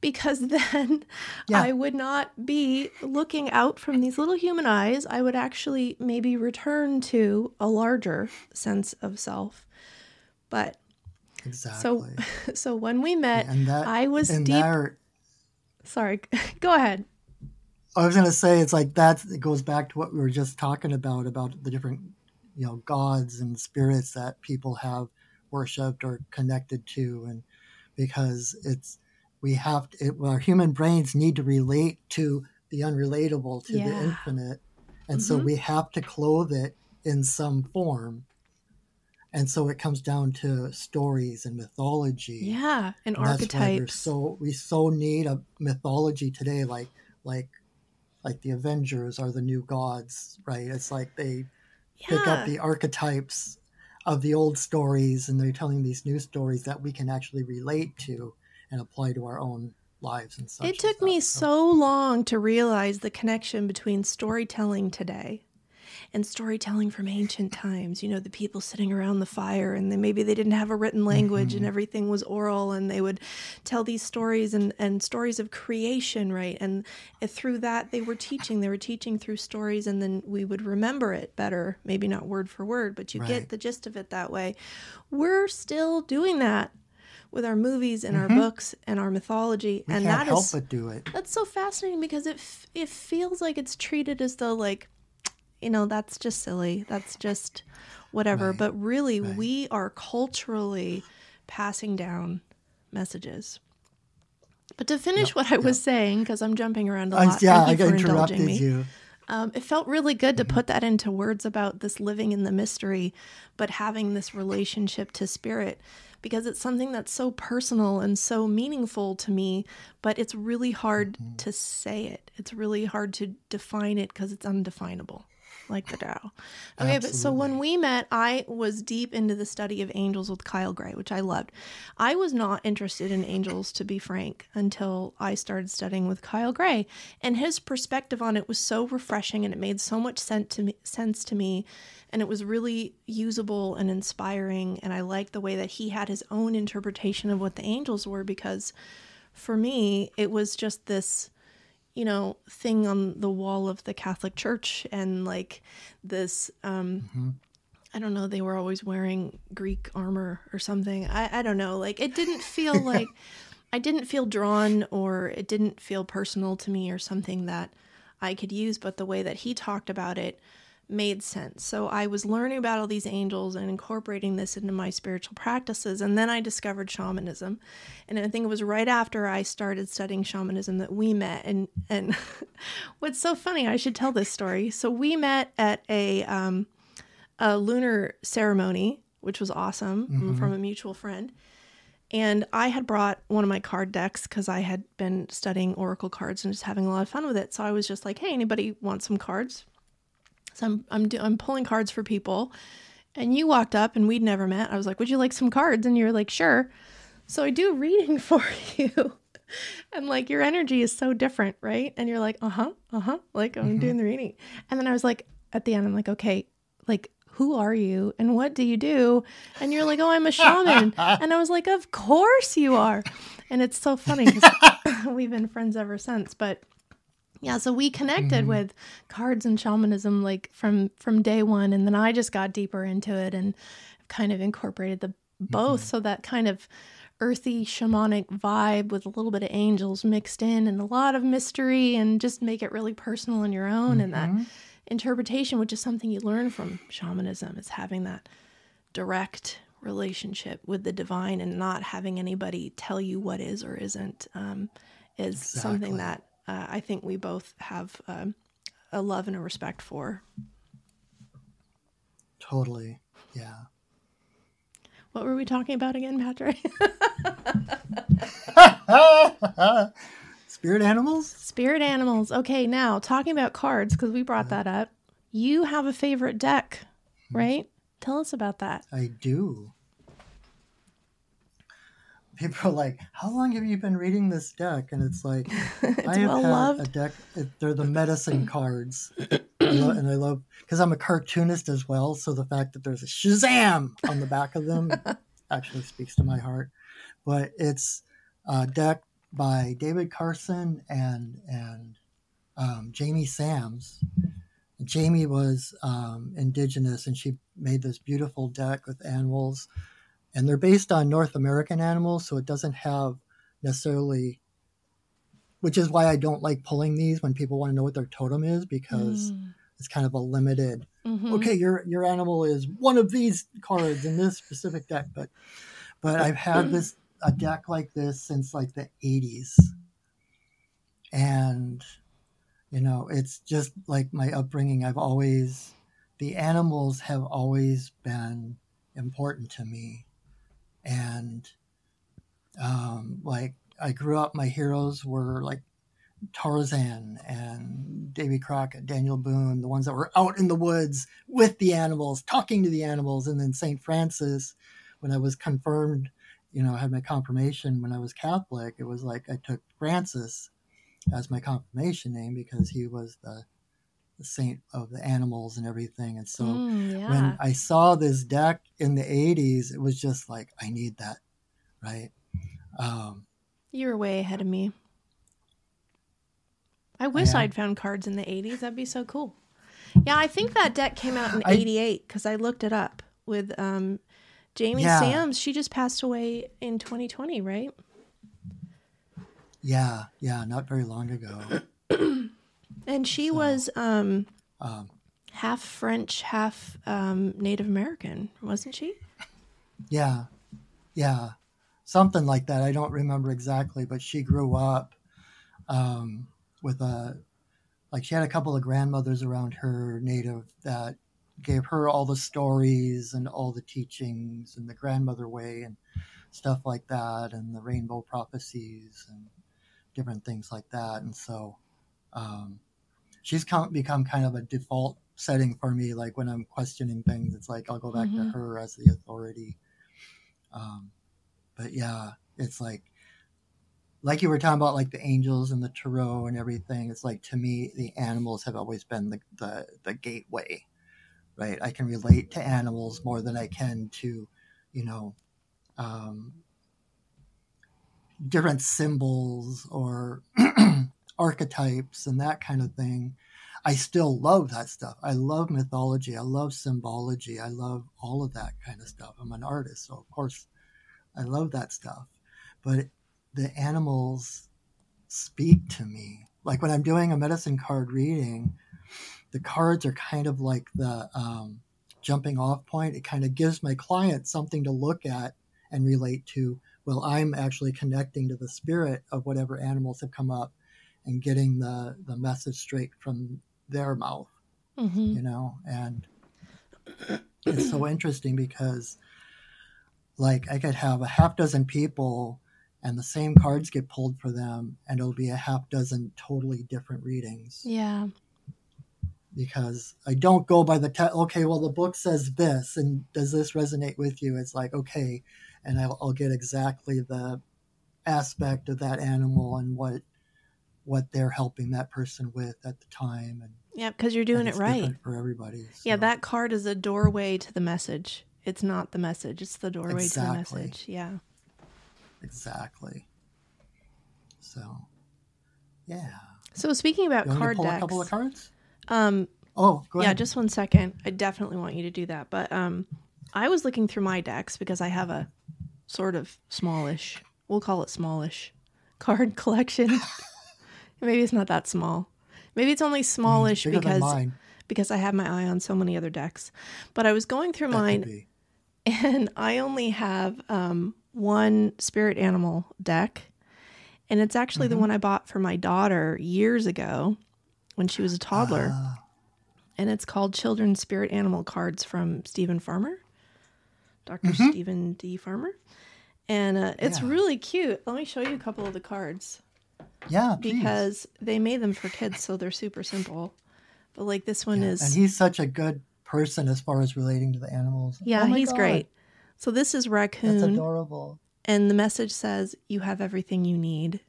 because [LAUGHS] then Yeah. I would not be looking out from these little human eyes. I would actually maybe return to a larger sense of self. But Exactly. so [LAUGHS] so when we met, and that I was deep. there Sorry, [LAUGHS] go ahead. I was gonna say it's like that. It goes back to what we were just talking about about the different, you know, gods and spirits that people have worshipped or connected to, and because it's we have to, it, our human brains need to relate to the unrelatable, to the infinite, and so Mhm. we have to clothe it in some form, and so it comes down to stories and mythology. Yeah, and And that's why we're archetypes. so we so need a mythology today, like like like the Avengers are the new gods, right? It's like they pick up the archetypes of the old stories and they're telling these new stories that we can actually relate to and apply to our own lives and such. It took me so long to realize the connection between storytelling today and storytelling from ancient times. You know, the people sitting around the fire and then maybe they didn't have a written language and mm-hmm. everything was oral and they would tell these stories and, and stories of creation, right? And through that, they were teaching. They were teaching through stories and then we would remember it better. Maybe not word for word, but you Right. get the gist of it that way. We're still doing that with our movies and our books and our mythology. we and can't that help is but do it. that's so fascinating because it f- it feels like it's treated as though like you know that's just silly that's just whatever Right, but really right. we are culturally passing down messages but to finish Yep, what I was saying because I'm jumping around a lot yeah, I thank you for indulging interrupted me you. um, it felt really good to Mm-hmm. put that into words about this living in the mystery, but having this relationship to spirit because it's something that's so personal and so meaningful to me, but it's really hard Mm-hmm. to say it. It's really hard to define it because it's undefinable, like the Tao. Okay, but so when we met, I was deep into the study of angels with Kyle Gray, which I loved. I was not interested in angels, to be frank, until I started studying with Kyle Gray. And his perspective on it was so refreshing and it made so much sense to me, sense to me. And it was really usable and inspiring. And I liked the way that he had his own interpretation of what the angels were because for me, it was just this you know thing on the wall of the catholic church and like this um i don't know they were always wearing greek armor or something i, I don't know like it didn't feel [LAUGHS] like i didn't feel drawn or it didn't feel personal to me or something that i could use but the way that he talked about it made sense. So I was learning about all these angels and incorporating this into my spiritual practices. And then I discovered shamanism. And I think it was right after I started studying shamanism that we met. And and [LAUGHS] what's so funny, I should tell this story. So we met at a um, a lunar ceremony, which was awesome from a mutual friend. And I had brought one of my card decks because I had been studying oracle cards and just having a lot of fun with it. So I was just like, "Hey, anybody want some cards?" So I'm I'm do, I'm pulling cards for people, and you walked up and we'd never met. I was like, "Would you like some cards?" And you're like, "Sure." So I do [LAUGHS] reading for you, and like your energy is so different, right? And you're like, "Uh huh, uh huh," like I'm doing the reading, and then I was like, at the end, I'm like, "Okay, like." Who are you and what do you do? And you're like, oh, I'm a shaman. [LAUGHS] and I was like, of course you are. And it's so funny because [LAUGHS] we've been friends ever since. But Yeah, so we connected mm-hmm. with cards and shamanism like from from day one, and then I just got deeper into it and kind of incorporated the both, mm-hmm. so that kind of earthy shamanic vibe with a little bit of angels mixed in and a lot of mystery and just make it really personal in your own mm-hmm. and that mm-hmm. interpretation which is something you learn from shamanism is having that direct relationship with the divine and not having anybody tell you what is or isn't um, is exactly. something that uh, I think we both have um, a love and a respect for. Totally. Yeah. What were we talking about again, Patrick? [LAUGHS] Spirit animals? Spirit animals. Okay, now talking about cards, because we brought that up. You have a favorite deck, right? Tell us about that. I do. [LAUGHS] People are like, "How long have you been reading this deck?" And it's like, [LAUGHS] it's I have well had loved. a deck. They're the medicine cards, and I love because I'm a cartoonist as well. So the fact that there's a Shazam on the back of them [LAUGHS] actually speaks to my heart. But it's a deck by David Carson and and um, Jamie Sams. Jamie was um, indigenous, and she made this beautiful deck with animals, and they're based on North American animals, so it doesn't have necessarily which is why I don't like pulling these when people want to know what their totem is because mm it's kind of a limited. Mm-hmm. Okay, your your animal is one of these cards in this specific deck, but but I've had [CLEARS THROAT] this a deck like this since like the 80s, and you know it's just like my upbringing. I've always the animals have always been important to me, and um, like I grew up, my heroes were like Tarzan and Davy Crockett, Daniel Boone, the ones that were out in the woods with the animals, talking to the animals. And then St. Francis, when I was confirmed, you know, I had my confirmation when I was Catholic, it was like I took Francis as my confirmation name because he was the, the saint of the animals and everything. And so mm, yeah. when I saw this deck in the 80s, it was just like, I need that, right? Um, you were way ahead of me. I wish yeah. I'd found cards in the 80s. That'd be so cool. Yeah, I think that deck came out in 88 because I looked it up with um, Jamie yeah. Sams. She just passed away in 2020, right? Yeah, yeah, not very long ago. [CLEARS THROAT] and she so, was um, um, half French, half um, Native American, wasn't she? Yeah, yeah, something like that. I don't remember exactly, but she grew up um, with a like she had a couple of grandmothers around her native that gave her all the stories and all the teachings and the grandmother way and stuff like that and the rainbow prophecies and different things like that and so um, she's come, become kind of a default setting for me like when i'm questioning things it's like i'll go back mm-hmm. to her as the authority. Um, but yeah it's like like you were talking about like the angels and the tarot and everything it's like to me the animals have always been the, the, the gateway right? I can relate to animals more than i can to you know um, different symbols or [CLEARS THROAT] archetypes and that kind of thing i still love that stuff i love mythology i love symbology i love all of that kind of stuff i'm an artist so of course i love that stuff but the animals speak to me. Like when I'm doing a medicine card reading, the cards are kind of like the um, jumping off point. It kind of gives my client something to look at and relate to. Well, I'm actually connecting to the spirit of whatever animals have come up and getting the, the message straight from their mouth, mm-hmm. you know? And it's so interesting because, like, I could have a half dozen people and the same cards get pulled for them and it'll be a half dozen totally different readings yeah because i don't go by the te- okay well the book says this and does this resonate with you it's like okay and i'll, I'll get exactly the aspect of that animal and what what they're helping that person with at the time and yeah because you're doing it right for everybody so. yeah that card is a doorway to the message it's not the message it's the doorway exactly. to the message yeah Exactly. So, yeah. So speaking about You want me to card decks, a couple of cards? um, Oh, go yeah, ahead. just one second. I definitely want you to do that. But um, I was looking through my decks because I have a sort of smallish, we'll call it smallish, card [LAUGHS] collection. Maybe it's not that small. Maybe it's only smallish Bigger than because because I have my eye on so many other decks. But I was going through That mine and [LAUGHS] I only have um, one spirit animal deck, and it's actually Mm-hmm. the one I bought for my daughter years ago when she was a toddler, Ah, and it's called Children's Spirit Animal Cards from Steven Farmer, doctor Steven D. Farmer, and uh, it's Mm-hmm. Yeah. really cute. Let me show you a couple of the cards yeah, please. because they made them for kids, so they're super simple. But like this one Yeah, is and he's such a good person as far as relating to the animals. yeah, Oh he's God, great. So this is raccoon. That's adorable. and the message says you have everything you need.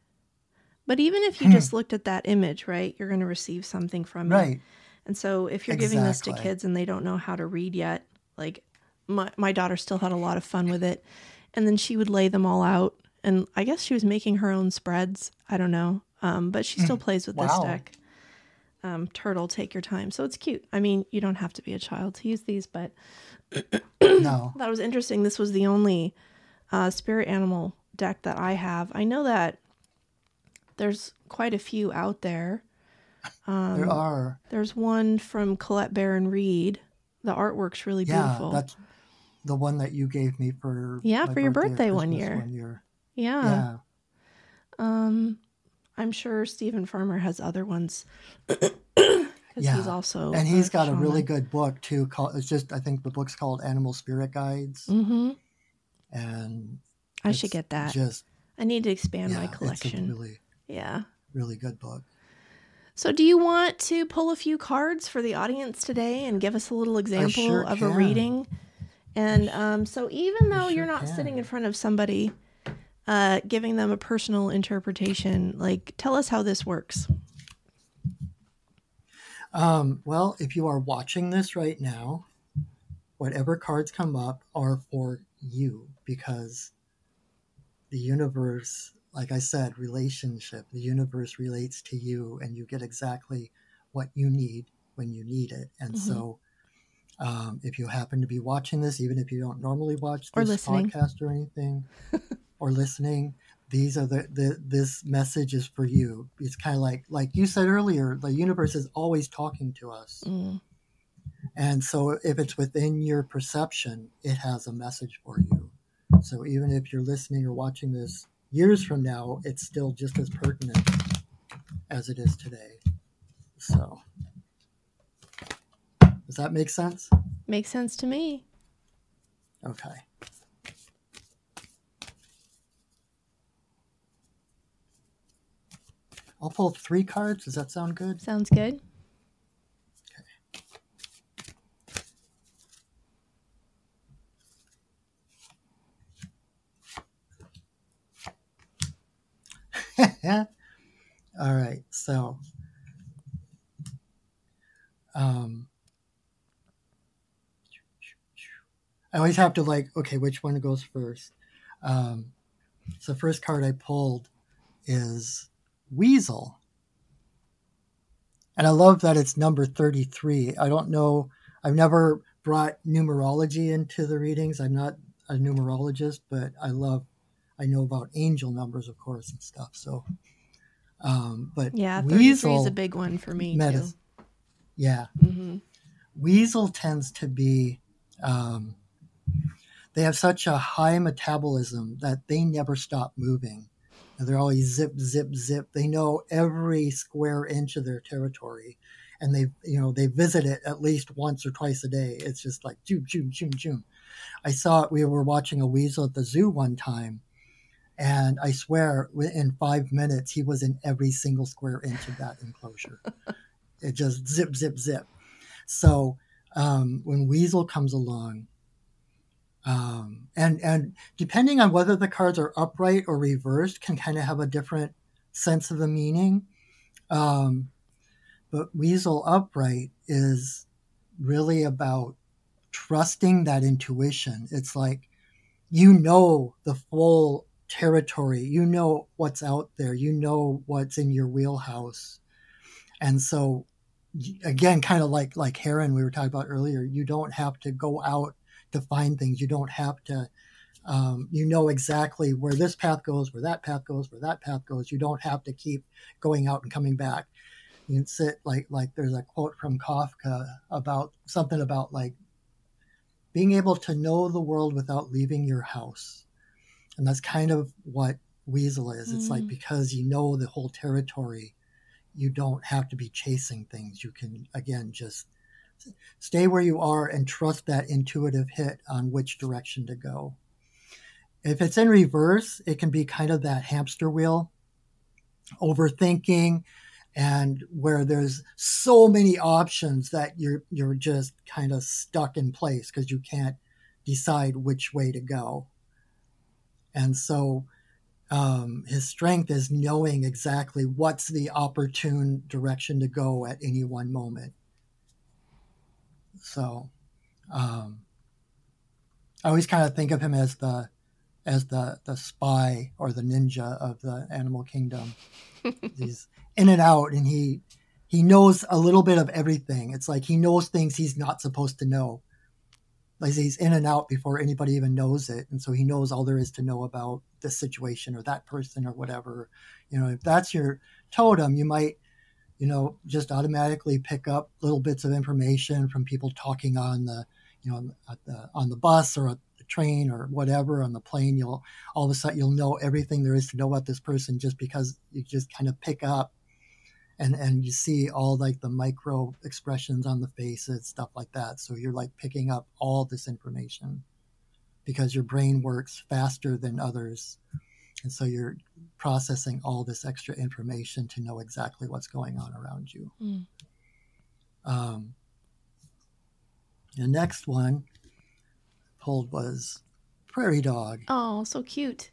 But even if you Hmm. just looked at that image, right, you're going to receive something from it. Right. And so if you're giving this to kids and they don't know how to read yet, like my my daughter still had a lot of fun with it. And then she would lay them all out and I guess she was making her own spreads. I don't know. Um, but she still plays with this deck. Um, turtle, take your time. So it's cute. I mean, you don't have to be a child to use these, but [COUGHS] No. [COUGHS] that was interesting. This was the only uh, spirit animal deck that I have. I know that there's quite a few out there. Um, there are. There's one from Colette Baron-Reid. The artwork's really Yeah, beautiful. that's the one that you gave me for Yeah, for your birthday one year. One year. Yeah. Yeah. Um, I'm sure Steven Farmer has other ones [CLEARS THROAT] because Yeah. he's also and he's got a really good book too. Called it's just I think the book's called Animal Spirit Guides, Mm-hmm. and I should get that. Just I need to expand yeah, my collection. really Yeah. really good book. So, do you want to pull a few cards for the audience today and give us a little example sure of a reading? And um, so, even though sure you're not can. sitting in front of somebody, uh, giving them a personal interpretation, like tell us how this works. Um, well, if you are watching this right now, whatever cards come up are for you because the universe, like I said, relationship, the universe relates to you and you get exactly what you need when you need it. And Mhm. so, um, if you happen to be watching this, even if you don't normally watch this podcast or anything, [LAUGHS] or listening, these are the, the this message is for you. It's kind of like like you said earlier, the universe is always talking to us. Mm. And so if it's within your perception, it has a message for you. So even if you're listening or watching this years from now, it's still just as pertinent as it is today. So does that make sense? Makes sense to me. Okay. I'll pull three cards. Does that sound good? Sounds good. Okay. [LAUGHS] All right. So, um, I always have to like, okay, which one goes first? Um, so, first card I pulled is Weasel. And I love that it's number 33. I don't know, I've never brought numerology into the readings. I'm not a numerologist, but I love, I know about angel numbers, of course, and stuff. So, um, but Yeah, 33 is a big one for me, medis- yeah, too. hmm weasel tends to be um, they have such a high metabolism that they never stop moving they're always zip zip zip. They know every square inch of their territory. And they you know they visit it at least once or twice a day. It's just like zoom zoom zoom zoom i saw it we were watching a weasel at the zoo one time. And i swear in five minutes he was in every single square inch of that enclosure. [LAUGHS] It just zip zip zip. So um, when Weasel comes along, um, and and depending on whether the cards are upright or reversed, can kind of have a different sense of the meaning. Um, but Weasel upright is really about trusting that intuition. It's like you know the full territory, you know what's out there, you know what's in your wheelhouse And so again, kind of like like Heron we were talking about earlier, you don't have to go out to find things. You don't have to um, you know exactly where this path goes, where that path goes, where that path goes. You don't have to keep going out and coming back. You can sit like like there's a quote from Kafka about something about like being able to know the world without leaving your house. And that's kind of what Weasel is. Mm. It's like mm. because you know the whole territory, you don't have to be chasing things. You can again just stay where you are and trust that intuitive hit on which direction to go. If it's in reverse, it can be kind of that hamster wheel, overthinking, and where there's so many options that you're you're just kind of stuck in place because you can't decide which way to go. And so um, his strength is knowing exactly what's the opportune direction to go at any one moment. So um, I always kind of think of him as the as the the spy or the ninja of the animal kingdom. [LAUGHS] he's in and out, and he he knows a little bit of everything. It's like he knows things he's not supposed to know. Like he's in and out before anybody even knows it, and so he knows all there is to know about this situation or that person or whatever. You know, if that's your totem, you might you know just automatically pick up little bits of information from people talking on the you know the, on the bus or a train or whatever on the plane, you'll all of a sudden you'll know everything there is to know about this person just because you just kind of pick up and and you see all like the micro expressions on the faces, stuff like that. So you're like picking up all this information because your brain works faster than others. And so you're processing all this extra information to know exactly what's going on around you. Mm. Um, the next one pulled was Prairie Dog. Oh, so cute.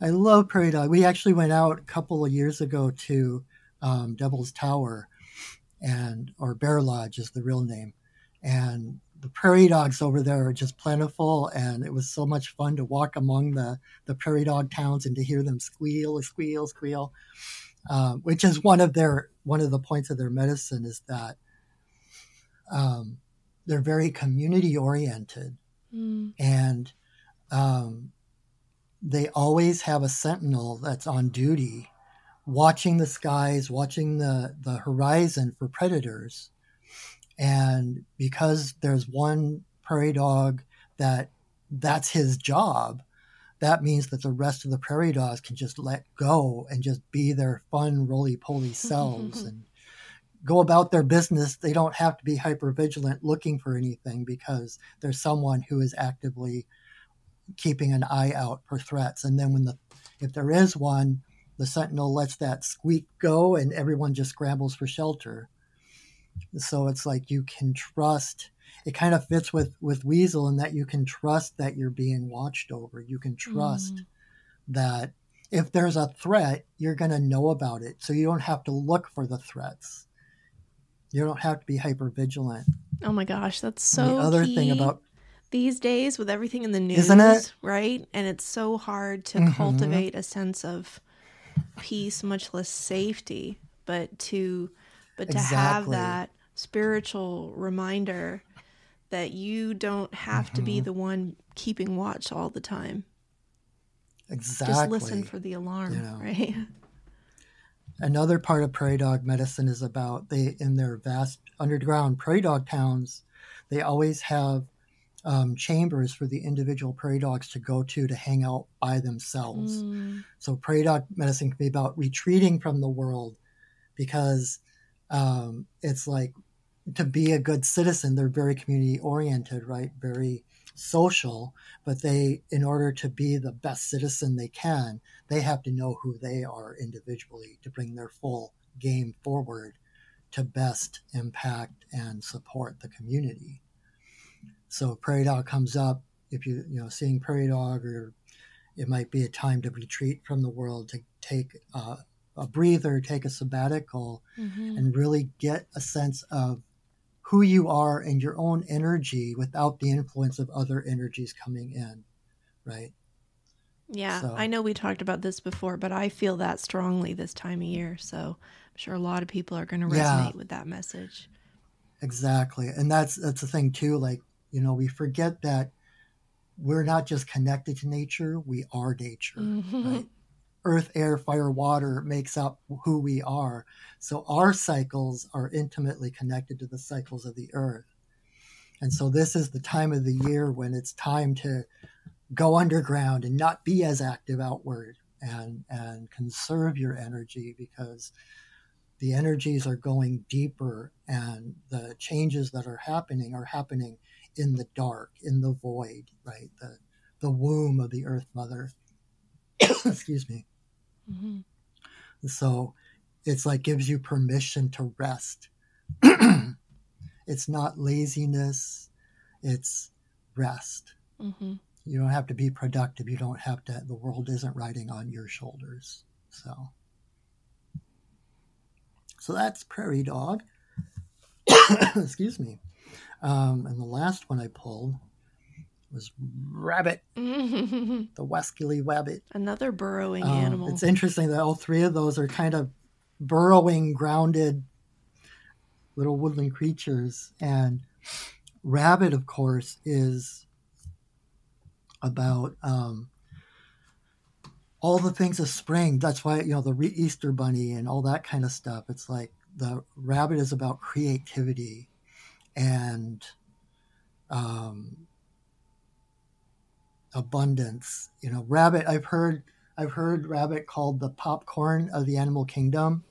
I love Prairie Dog. We actually went out a couple of years ago to um, Devil's Tower, and or Bear Lodge is the real name, and the prairie dogs over there are just plentiful, and it was so much fun to walk among the the prairie dog towns and to hear them squeal, squeal, squeal. Um, which is one of their one of the points of their medicine is that um, they're very community oriented mm. and um, they always have a sentinel that's on duty watching the skies watching the, the horizon for predators and because there's one prairie dog that that's his job that means that the rest of the prairie dogs can just let go and just be their fun roly-poly selves [LAUGHS] and go about their business, they don't have to be hyper vigilant looking for anything because there's someone who is actively keeping an eye out for threats. And then when the if there is one, the sentinel lets that squeak go and everyone just scrambles for shelter. So it's like you can trust it kind of fits with with Weasel in that you can trust that you're being watched over. You can trust mm. that if there's a threat, you're going to know about it. So you don't have to look for the threats you don't have to be hyper vigilant. Oh my gosh, that's so. And the other thing about these days with everything in the news, isn't it? Right, and it's so hard to mm-hmm. cultivate a sense of peace, much less safety. But to, but to exactly. have that spiritual reminder that you don't have mm-hmm. to be mm-hmm. the one keeping watch all the time. Exactly. Just listen for the alarm, you know. right? Another part of prairie dog medicine is about they in their vast underground prairie dog towns, they always have um, chambers for the individual prairie dogs to go to to hang out by themselves. Mm. So prairie dog medicine can be about retreating from the world because um, it's like to be a good citizen, they're very community oriented, right? Very social, but they, in order to be the best citizen they can, they have to know who they are individually to bring their full game forward to best impact and support the community. So prairie dog comes up, if you you know seeing prairie dog, or it might be a time to retreat from the world to take uh, a breather, take a sabbatical, mm-hmm. and really get a sense of who you are and your own energy without the influence of other energies coming in, right? Yeah, So- I know we talked about this before, but I feel that strongly this time of year. So I'm sure a lot of people are going to Yeah. resonate with that message. Exactly. And that's that's the thing too like, you know, we forget that we're not just connected to nature, we are nature, Mhm. right? Earth, air, fire, water makes up who we are. So our cycles are intimately connected to the cycles of the earth. And so this is the time of the year when it's time to go underground and not be as active outward and and conserve your energy because the energies are going deeper and the changes that are happening are happening in the dark in the void right the the womb of the earth mother [COUGHS] excuse me Mhm. so it's like gives you permission to rest. [CLEARS THROAT] It's not laziness it's rest. Mhm. you don't have to be productive. You don't have to the world isn't riding on your shoulders so. So that's prairie dog. [COUGHS] Excuse me. Um, and the last one i pulled was rabbit [LAUGHS] the wesky rabbit. Another burrowing Um, animal. it's interesting that all three of those are kind of burrowing grounded little woodland creatures. And rabbit of course is about um, all the things of spring. That's why you know the re- easter bunny and all that kind of stuff. It's like the rabbit is about creativity and um, abundance you know rabbit i've heard i've heard rabbit called the popcorn of the animal kingdom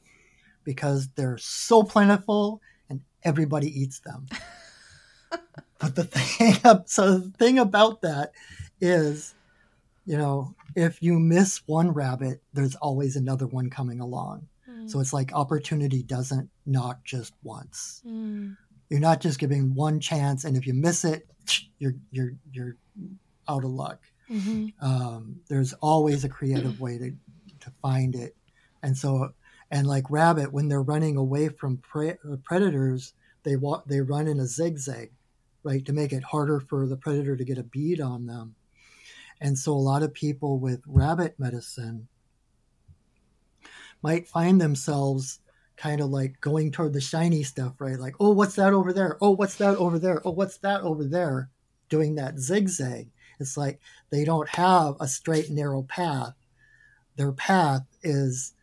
because they're so plentiful and everybody eats them [LAUGHS] but the thing [LAUGHS] so the thing about that is you know if you miss one rabbit there's always another one coming along Mm. so it's like opportunity doesn't knock just once Mm. you're not just giving one chance and if you miss it [TSK] you're you're you're out of luck. Mhm. um, there's always a creative way to to find it. And so and like rabbit when they're running away from pre- uh, predators they walk they run in a zigzag right to make it harder for the predator to get a bead on them. And so a lot of people with rabbit medicine might find themselves kind of like going toward the shiny stuff right? Like oh what's that over there? Oh what's that over there? Oh what's that over there? Doing that zigzag it's like they don't have a straight narrow path. Their path is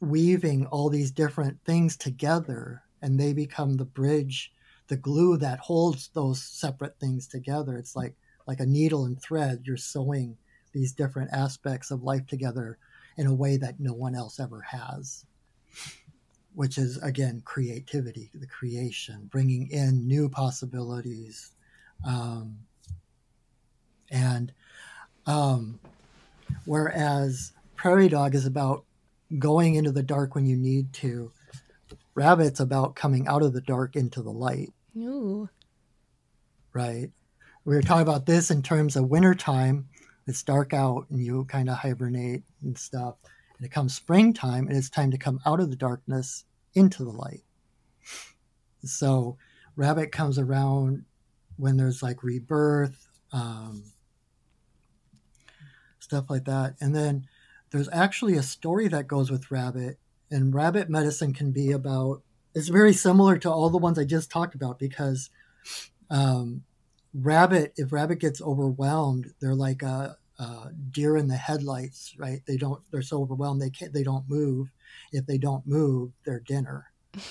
weaving all these different things together and they become the bridge the glue that holds those separate things together. It's like like a needle and thread. You're sewing these different aspects of life together in a way that no one else ever has which is again creativity the creation bringing in new possibilities um, and um, whereas prairie dog is about going into the dark when you need to rabbit's about coming out of the dark into the light. Ooh. right? We were talking about this in terms of wintertime it's dark out and you kind of hibernate and stuff and it comes springtime and it's time to come out of the darkness into the light. So rabbit comes around when there's like rebirth um, stuff like that. And then there's actually a story that goes with rabbit and rabbit medicine can be about it's very similar to all the ones i just talked about because um, rabbit if rabbit gets overwhelmed they're like a, a deer in the headlights right? They don't they're so overwhelmed they can't they don't move. If they don't move they're dinner. [LAUGHS]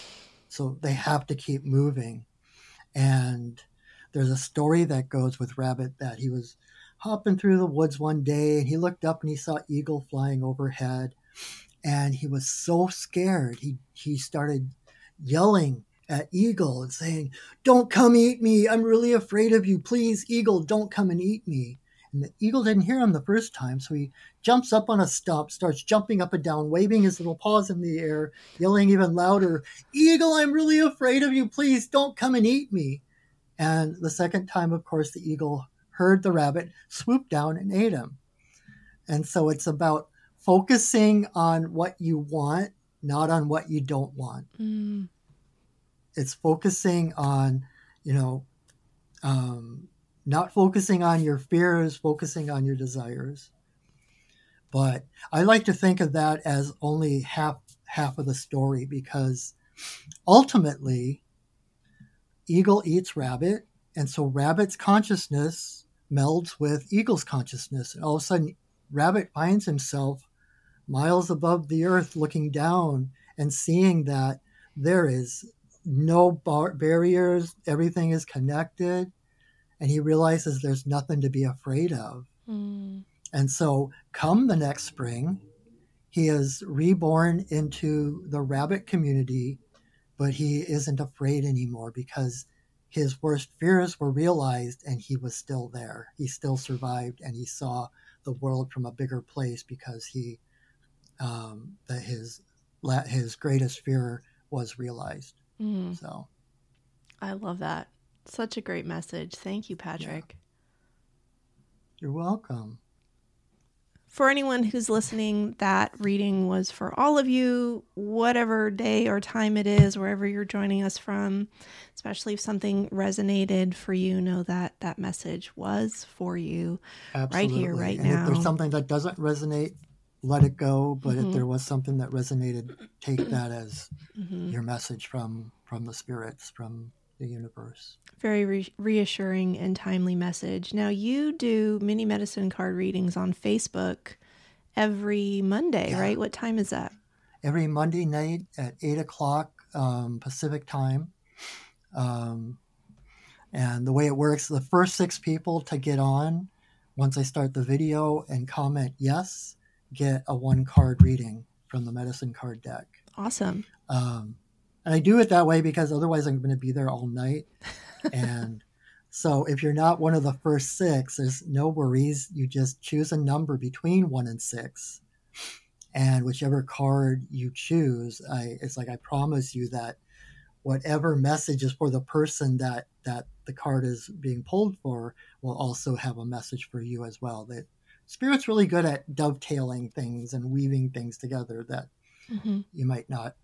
So they have to keep moving. And there's a story that goes with rabbit that he was hopping through the woods one day and he looked up and he saw eagle flying overhead and he was so scared he he started yelling at eagle and saying don't come eat me i'm really afraid of you please eagle don't come and eat me. And the eagle didn't hear him the first time so he jumps up on a stump starts jumping up and down waving his little paws in the air yelling even louder eagle i'm really afraid of you please don't come and eat me. And the second time of course the eagle heard the rabbit swoop down and ate him. And so it's about focusing on what you want not on what you don't want. Mm. it's focusing on you know um, not focusing on your fears focusing on your desires. But I like to think of that as only half half of the story because ultimately eagle eats rabbit and so rabbit's consciousness melds with eagle's consciousness and all of a sudden rabbit finds himself miles above the earth looking down and seeing that there is no bar- barriers everything is connected and he realizes there's nothing to be afraid of mm. and so come the next spring he is reborn into the rabbit community, but he isn't afraid anymore because his worst fears were realized and he was still there. He still survived and he saw the world from a bigger place because he um, that his his greatest fear was realized. Mm. So, I love that. Such a great message. Thank you, Patrick. Yeah. You're welcome for anyone who's listening, that reading was for all of you, whatever day or time it is, wherever you're joining us from. Especially if something resonated for you, know that that message was for you Absolutely. right here, right and now. If there's something that doesn't resonate, let it go. But mm-hmm. if there was something that resonated, take that as mm-hmm. your message from from the spirits, from the universe. Very re- reassuring and timely message. Now, you do mini medicine card readings on Facebook every Monday, yeah. right? What time is that? Every Monday night at 8 o'clock um, Pacific time. Um, and the way it works, the first six people to get on, once I start the video and comment yes, get a one card reading from the medicine card deck. Awesome. Um, and I do it that way because otherwise I'm going to be there all night. and [LAUGHS] so if you're not one of the first six, there's no worries. You just choose a number between one and six. And whichever card you choose, I, it's like I promise you that whatever message is for the person that that the card is being pulled for will also have a message for you as well. That spirit's really good at dovetailing things and weaving things together that mm-hmm. you might not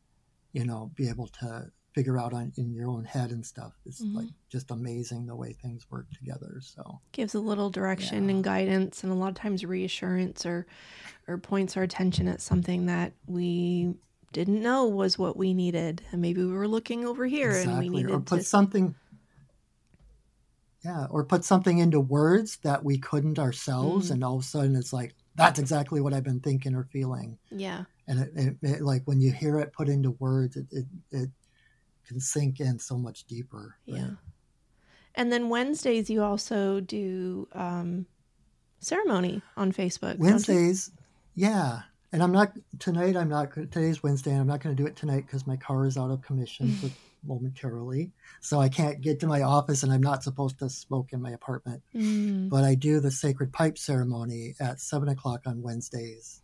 you know, be able to figure out on in your own head and stuff. It's mm-hmm. like just amazing the way things work together. So gives a little direction yeah. and guidance, and a lot of times reassurance or or points our attention at something that we didn't know was what we needed, and maybe we were looking over here exactly. and we needed or put to... something. Yeah, or put something into words that we couldn't ourselves, mm-hmm. and all of a sudden it's like that's exactly what I've been thinking or feeling. Yeah and it, it, it, like when you hear it put into words it, it, it can sink in so much deeper right? yeah. And then wednesdays you also do um, ceremony on facebook wednesdays yeah. And i'm not tonight i'm not today's wednesday and i'm not going to do it tonight because my car is out of commission [LAUGHS] for momentarily. So i can't get to my office and i'm not supposed to smoke in my apartment. Mm. but i do the sacred pipe ceremony at seven o'clock on wednesdays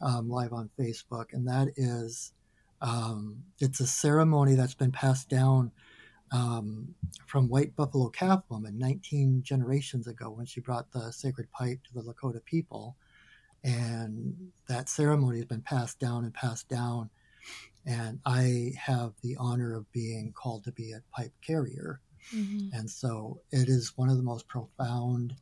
um, live on Facebook, and that is um, it's a ceremony that's been passed down um, from White Buffalo Calf Woman 19 generations ago when she brought the sacred pipe to the Lakota people. And that ceremony has been passed down and passed down. And I have the honor of being called to be a pipe carrier. Mm-hmm. And so it is one of the most profound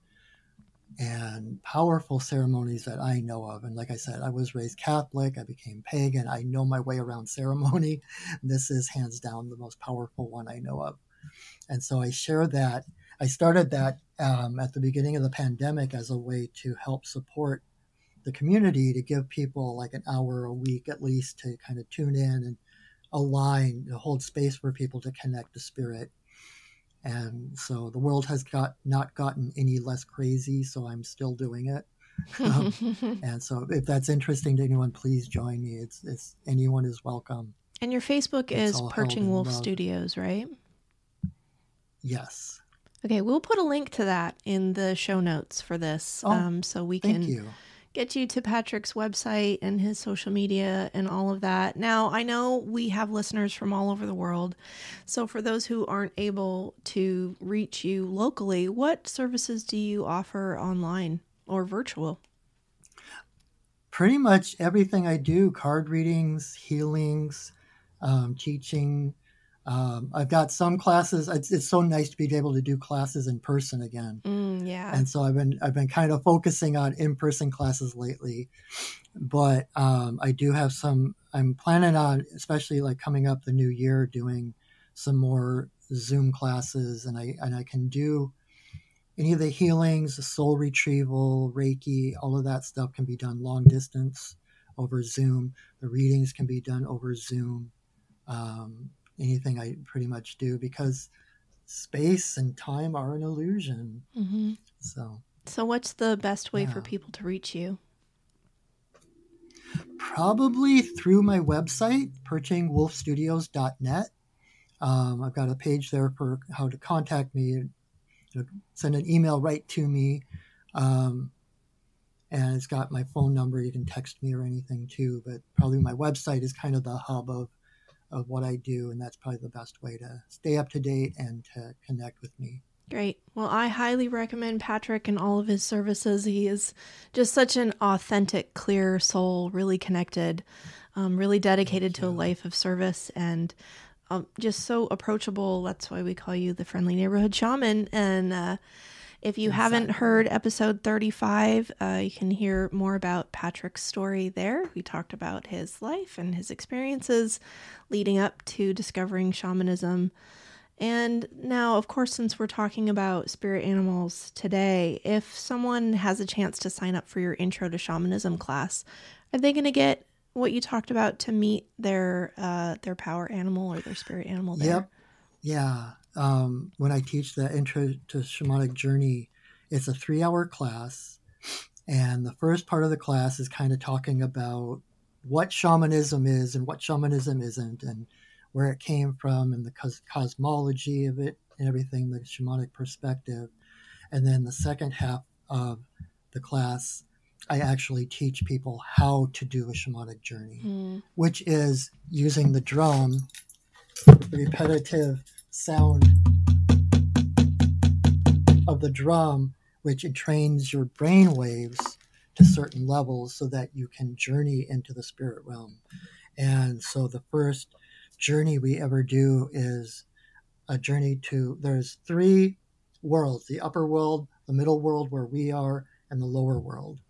and powerful ceremonies that I know of. And like I said, I was raised Catholic, I became pagan, I know my way around ceremony. [LAUGHS] This is hands down the most powerful one I know of. And so I share that. I started that um, at the beginning of the pandemic as a way to help support the community to give people like an hour a week at least to kind of tune in and align, to hold space for people to connect to spirit and so the world has got not gotten any less crazy so i'm still doing it. Um, [LAUGHS] and so if that's interesting to anyone please join me. It's it's anyone is welcome. And your facebook it's is perching wolf studios right? Yes. Okay we'll put a link to that in the show notes for this oh, um, so we can you get you to Patrick's website and his social media and all of that. Now, I know we have listeners from all over the world. So, for those who aren't able to reach you locally, what services do you offer online or virtual? Pretty much everything I do card readings, healings, um, teaching. Um, I've got some classes. It's, it's, so nice to be able to do classes in person again. Mm, yeah. And so I've been I've been kind of focusing on in person classes lately, but um, I do have some. I'm planning on, especially like coming up the new year, doing some more Zoom classes, and I and I can do any of the healings, soul retrieval, Reiki, all of that stuff can be done long distance over Zoom. The readings can be done over Zoom. Um, anything I pretty much do because space and time are an illusion. Mm-hmm. So, so what's the best way yeah. for people to reach you? Probably through my website, perchingwolfstudios.net. Um, I've got a page there for how to contact me, send an email right to me. Um, and it's got my phone number. You can text me or anything too, but probably my website is kind of the hub of of what I do, and that's probably the best way to stay up to date and to connect with me. Great. Well, I highly recommend Patrick and all of his services. He is just such an authentic, clear soul, really connected, um, really dedicated to a life of service, and um, just so approachable. That's why we call you the friendly neighborhood shaman. And uh, if you exactly. haven't heard episode 35, uh, you can hear more about Patrick's story there. We talked about his life and his experiences leading up to discovering shamanism. And now, of course, since we're talking about spirit animals today, if someone has a chance to sign up for your intro to shamanism class, are they going to get what you talked about to meet their uh, their power animal or their spirit animal there? Yep. Yeah um, when I teach the intro to shamanic journey, it's a three hour class. And the first part of the class is kind of talking about what shamanism is and what shamanism isn't, and where it came from, and the cos- cosmology of it, and everything, the shamanic perspective. And then the second half of the class, I actually teach people how to do a shamanic journey, mm. which is using the drum, repetitive sound of the drum, which entrains your brain waves to certain levels so that you can journey into the spirit realm. And so the first journey we ever do is a journey to there's three worlds the upper world, the middle world where we are, and the lower world.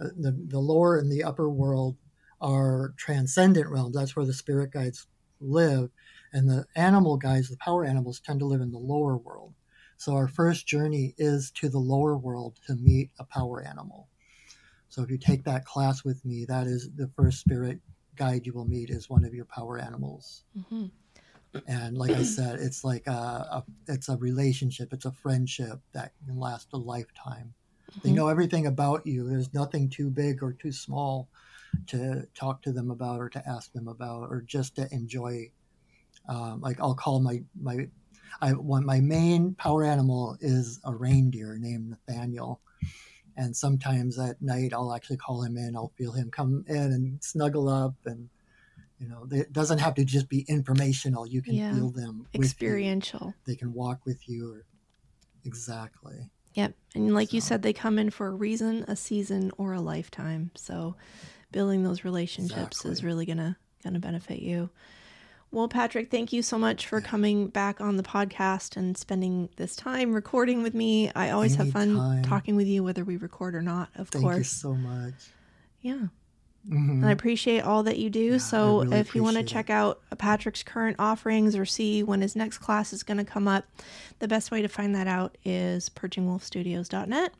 Uh, the, the lower and the upper world are transcendent realms. That's where the spirit guides live. And the animal guys, the power animals, tend to live in the lower world. So our first journey is to the lower world to meet a power animal. So if you take that class with me, that is the first spirit guide you will meet is one of your power animals. Mm-hmm. And like I said, it's like a, a, it's a relationship, it's a friendship that can last a lifetime. Mm-hmm. They know everything about you. There's nothing too big or too small to talk to them about or to ask them about or just to enjoy um, like I'll call my my I one my main power animal is a reindeer named Nathaniel, and sometimes at night I'll actually call him in. I'll feel him come in and snuggle up, and you know it doesn't have to just be informational. You can yeah. feel them experiential. They can walk with you, or exactly. Yep, and like so. you said, they come in for a reason, a season, or a lifetime. So building those relationships exactly. is really gonna gonna benefit you. Well, Patrick, thank you so much for coming back on the podcast and spending this time recording with me. I always Anytime. have fun talking with you, whether we record or not, of thank course. Thank you so much. Yeah. Mm-hmm. And I appreciate all that you do. Yeah, so really if you want to check out Patrick's current offerings or see when his next class is going to come up, the best way to find that out is perchingwolfstudios.net.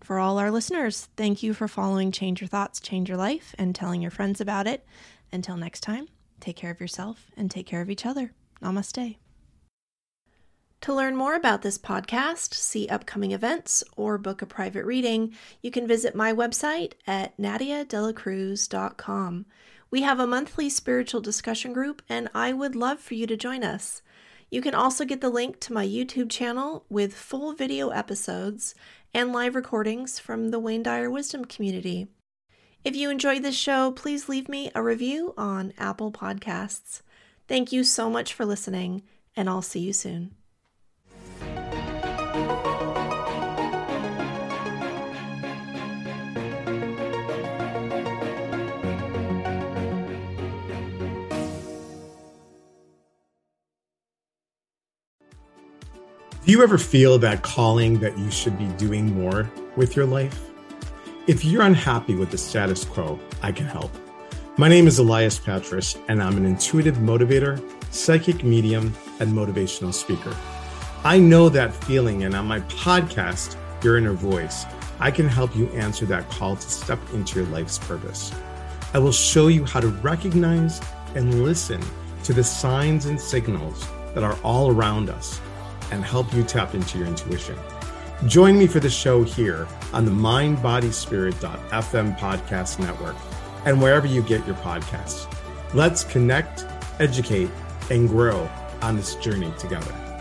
For all our listeners, thank you for following Change Your Thoughts, Change Your Life, and telling your friends about it. Until next time. Take care of yourself and take care of each other. Namaste. To learn more about this podcast, see upcoming events, or book a private reading, you can visit my website at nadiadelacruz.com. We have a monthly spiritual discussion group, and I would love for you to join us. You can also get the link to my YouTube channel with full video episodes and live recordings from the Wayne Dyer Wisdom community. If you enjoyed this show, please leave me a review on Apple Podcasts. Thank you so much for listening, and I'll see you soon. Do you ever feel that calling that you should be doing more with your life? If you're unhappy with the status quo, I can help. My name is Elias Patras, and I'm an intuitive motivator, psychic medium, and motivational speaker. I know that feeling, and on my podcast, Your Inner Voice, I can help you answer that call to step into your life's purpose. I will show you how to recognize and listen to the signs and signals that are all around us and help you tap into your intuition. Join me for the show here on the mindbodyspirit.fm podcast network and wherever you get your podcasts. Let's connect, educate, and grow on this journey together.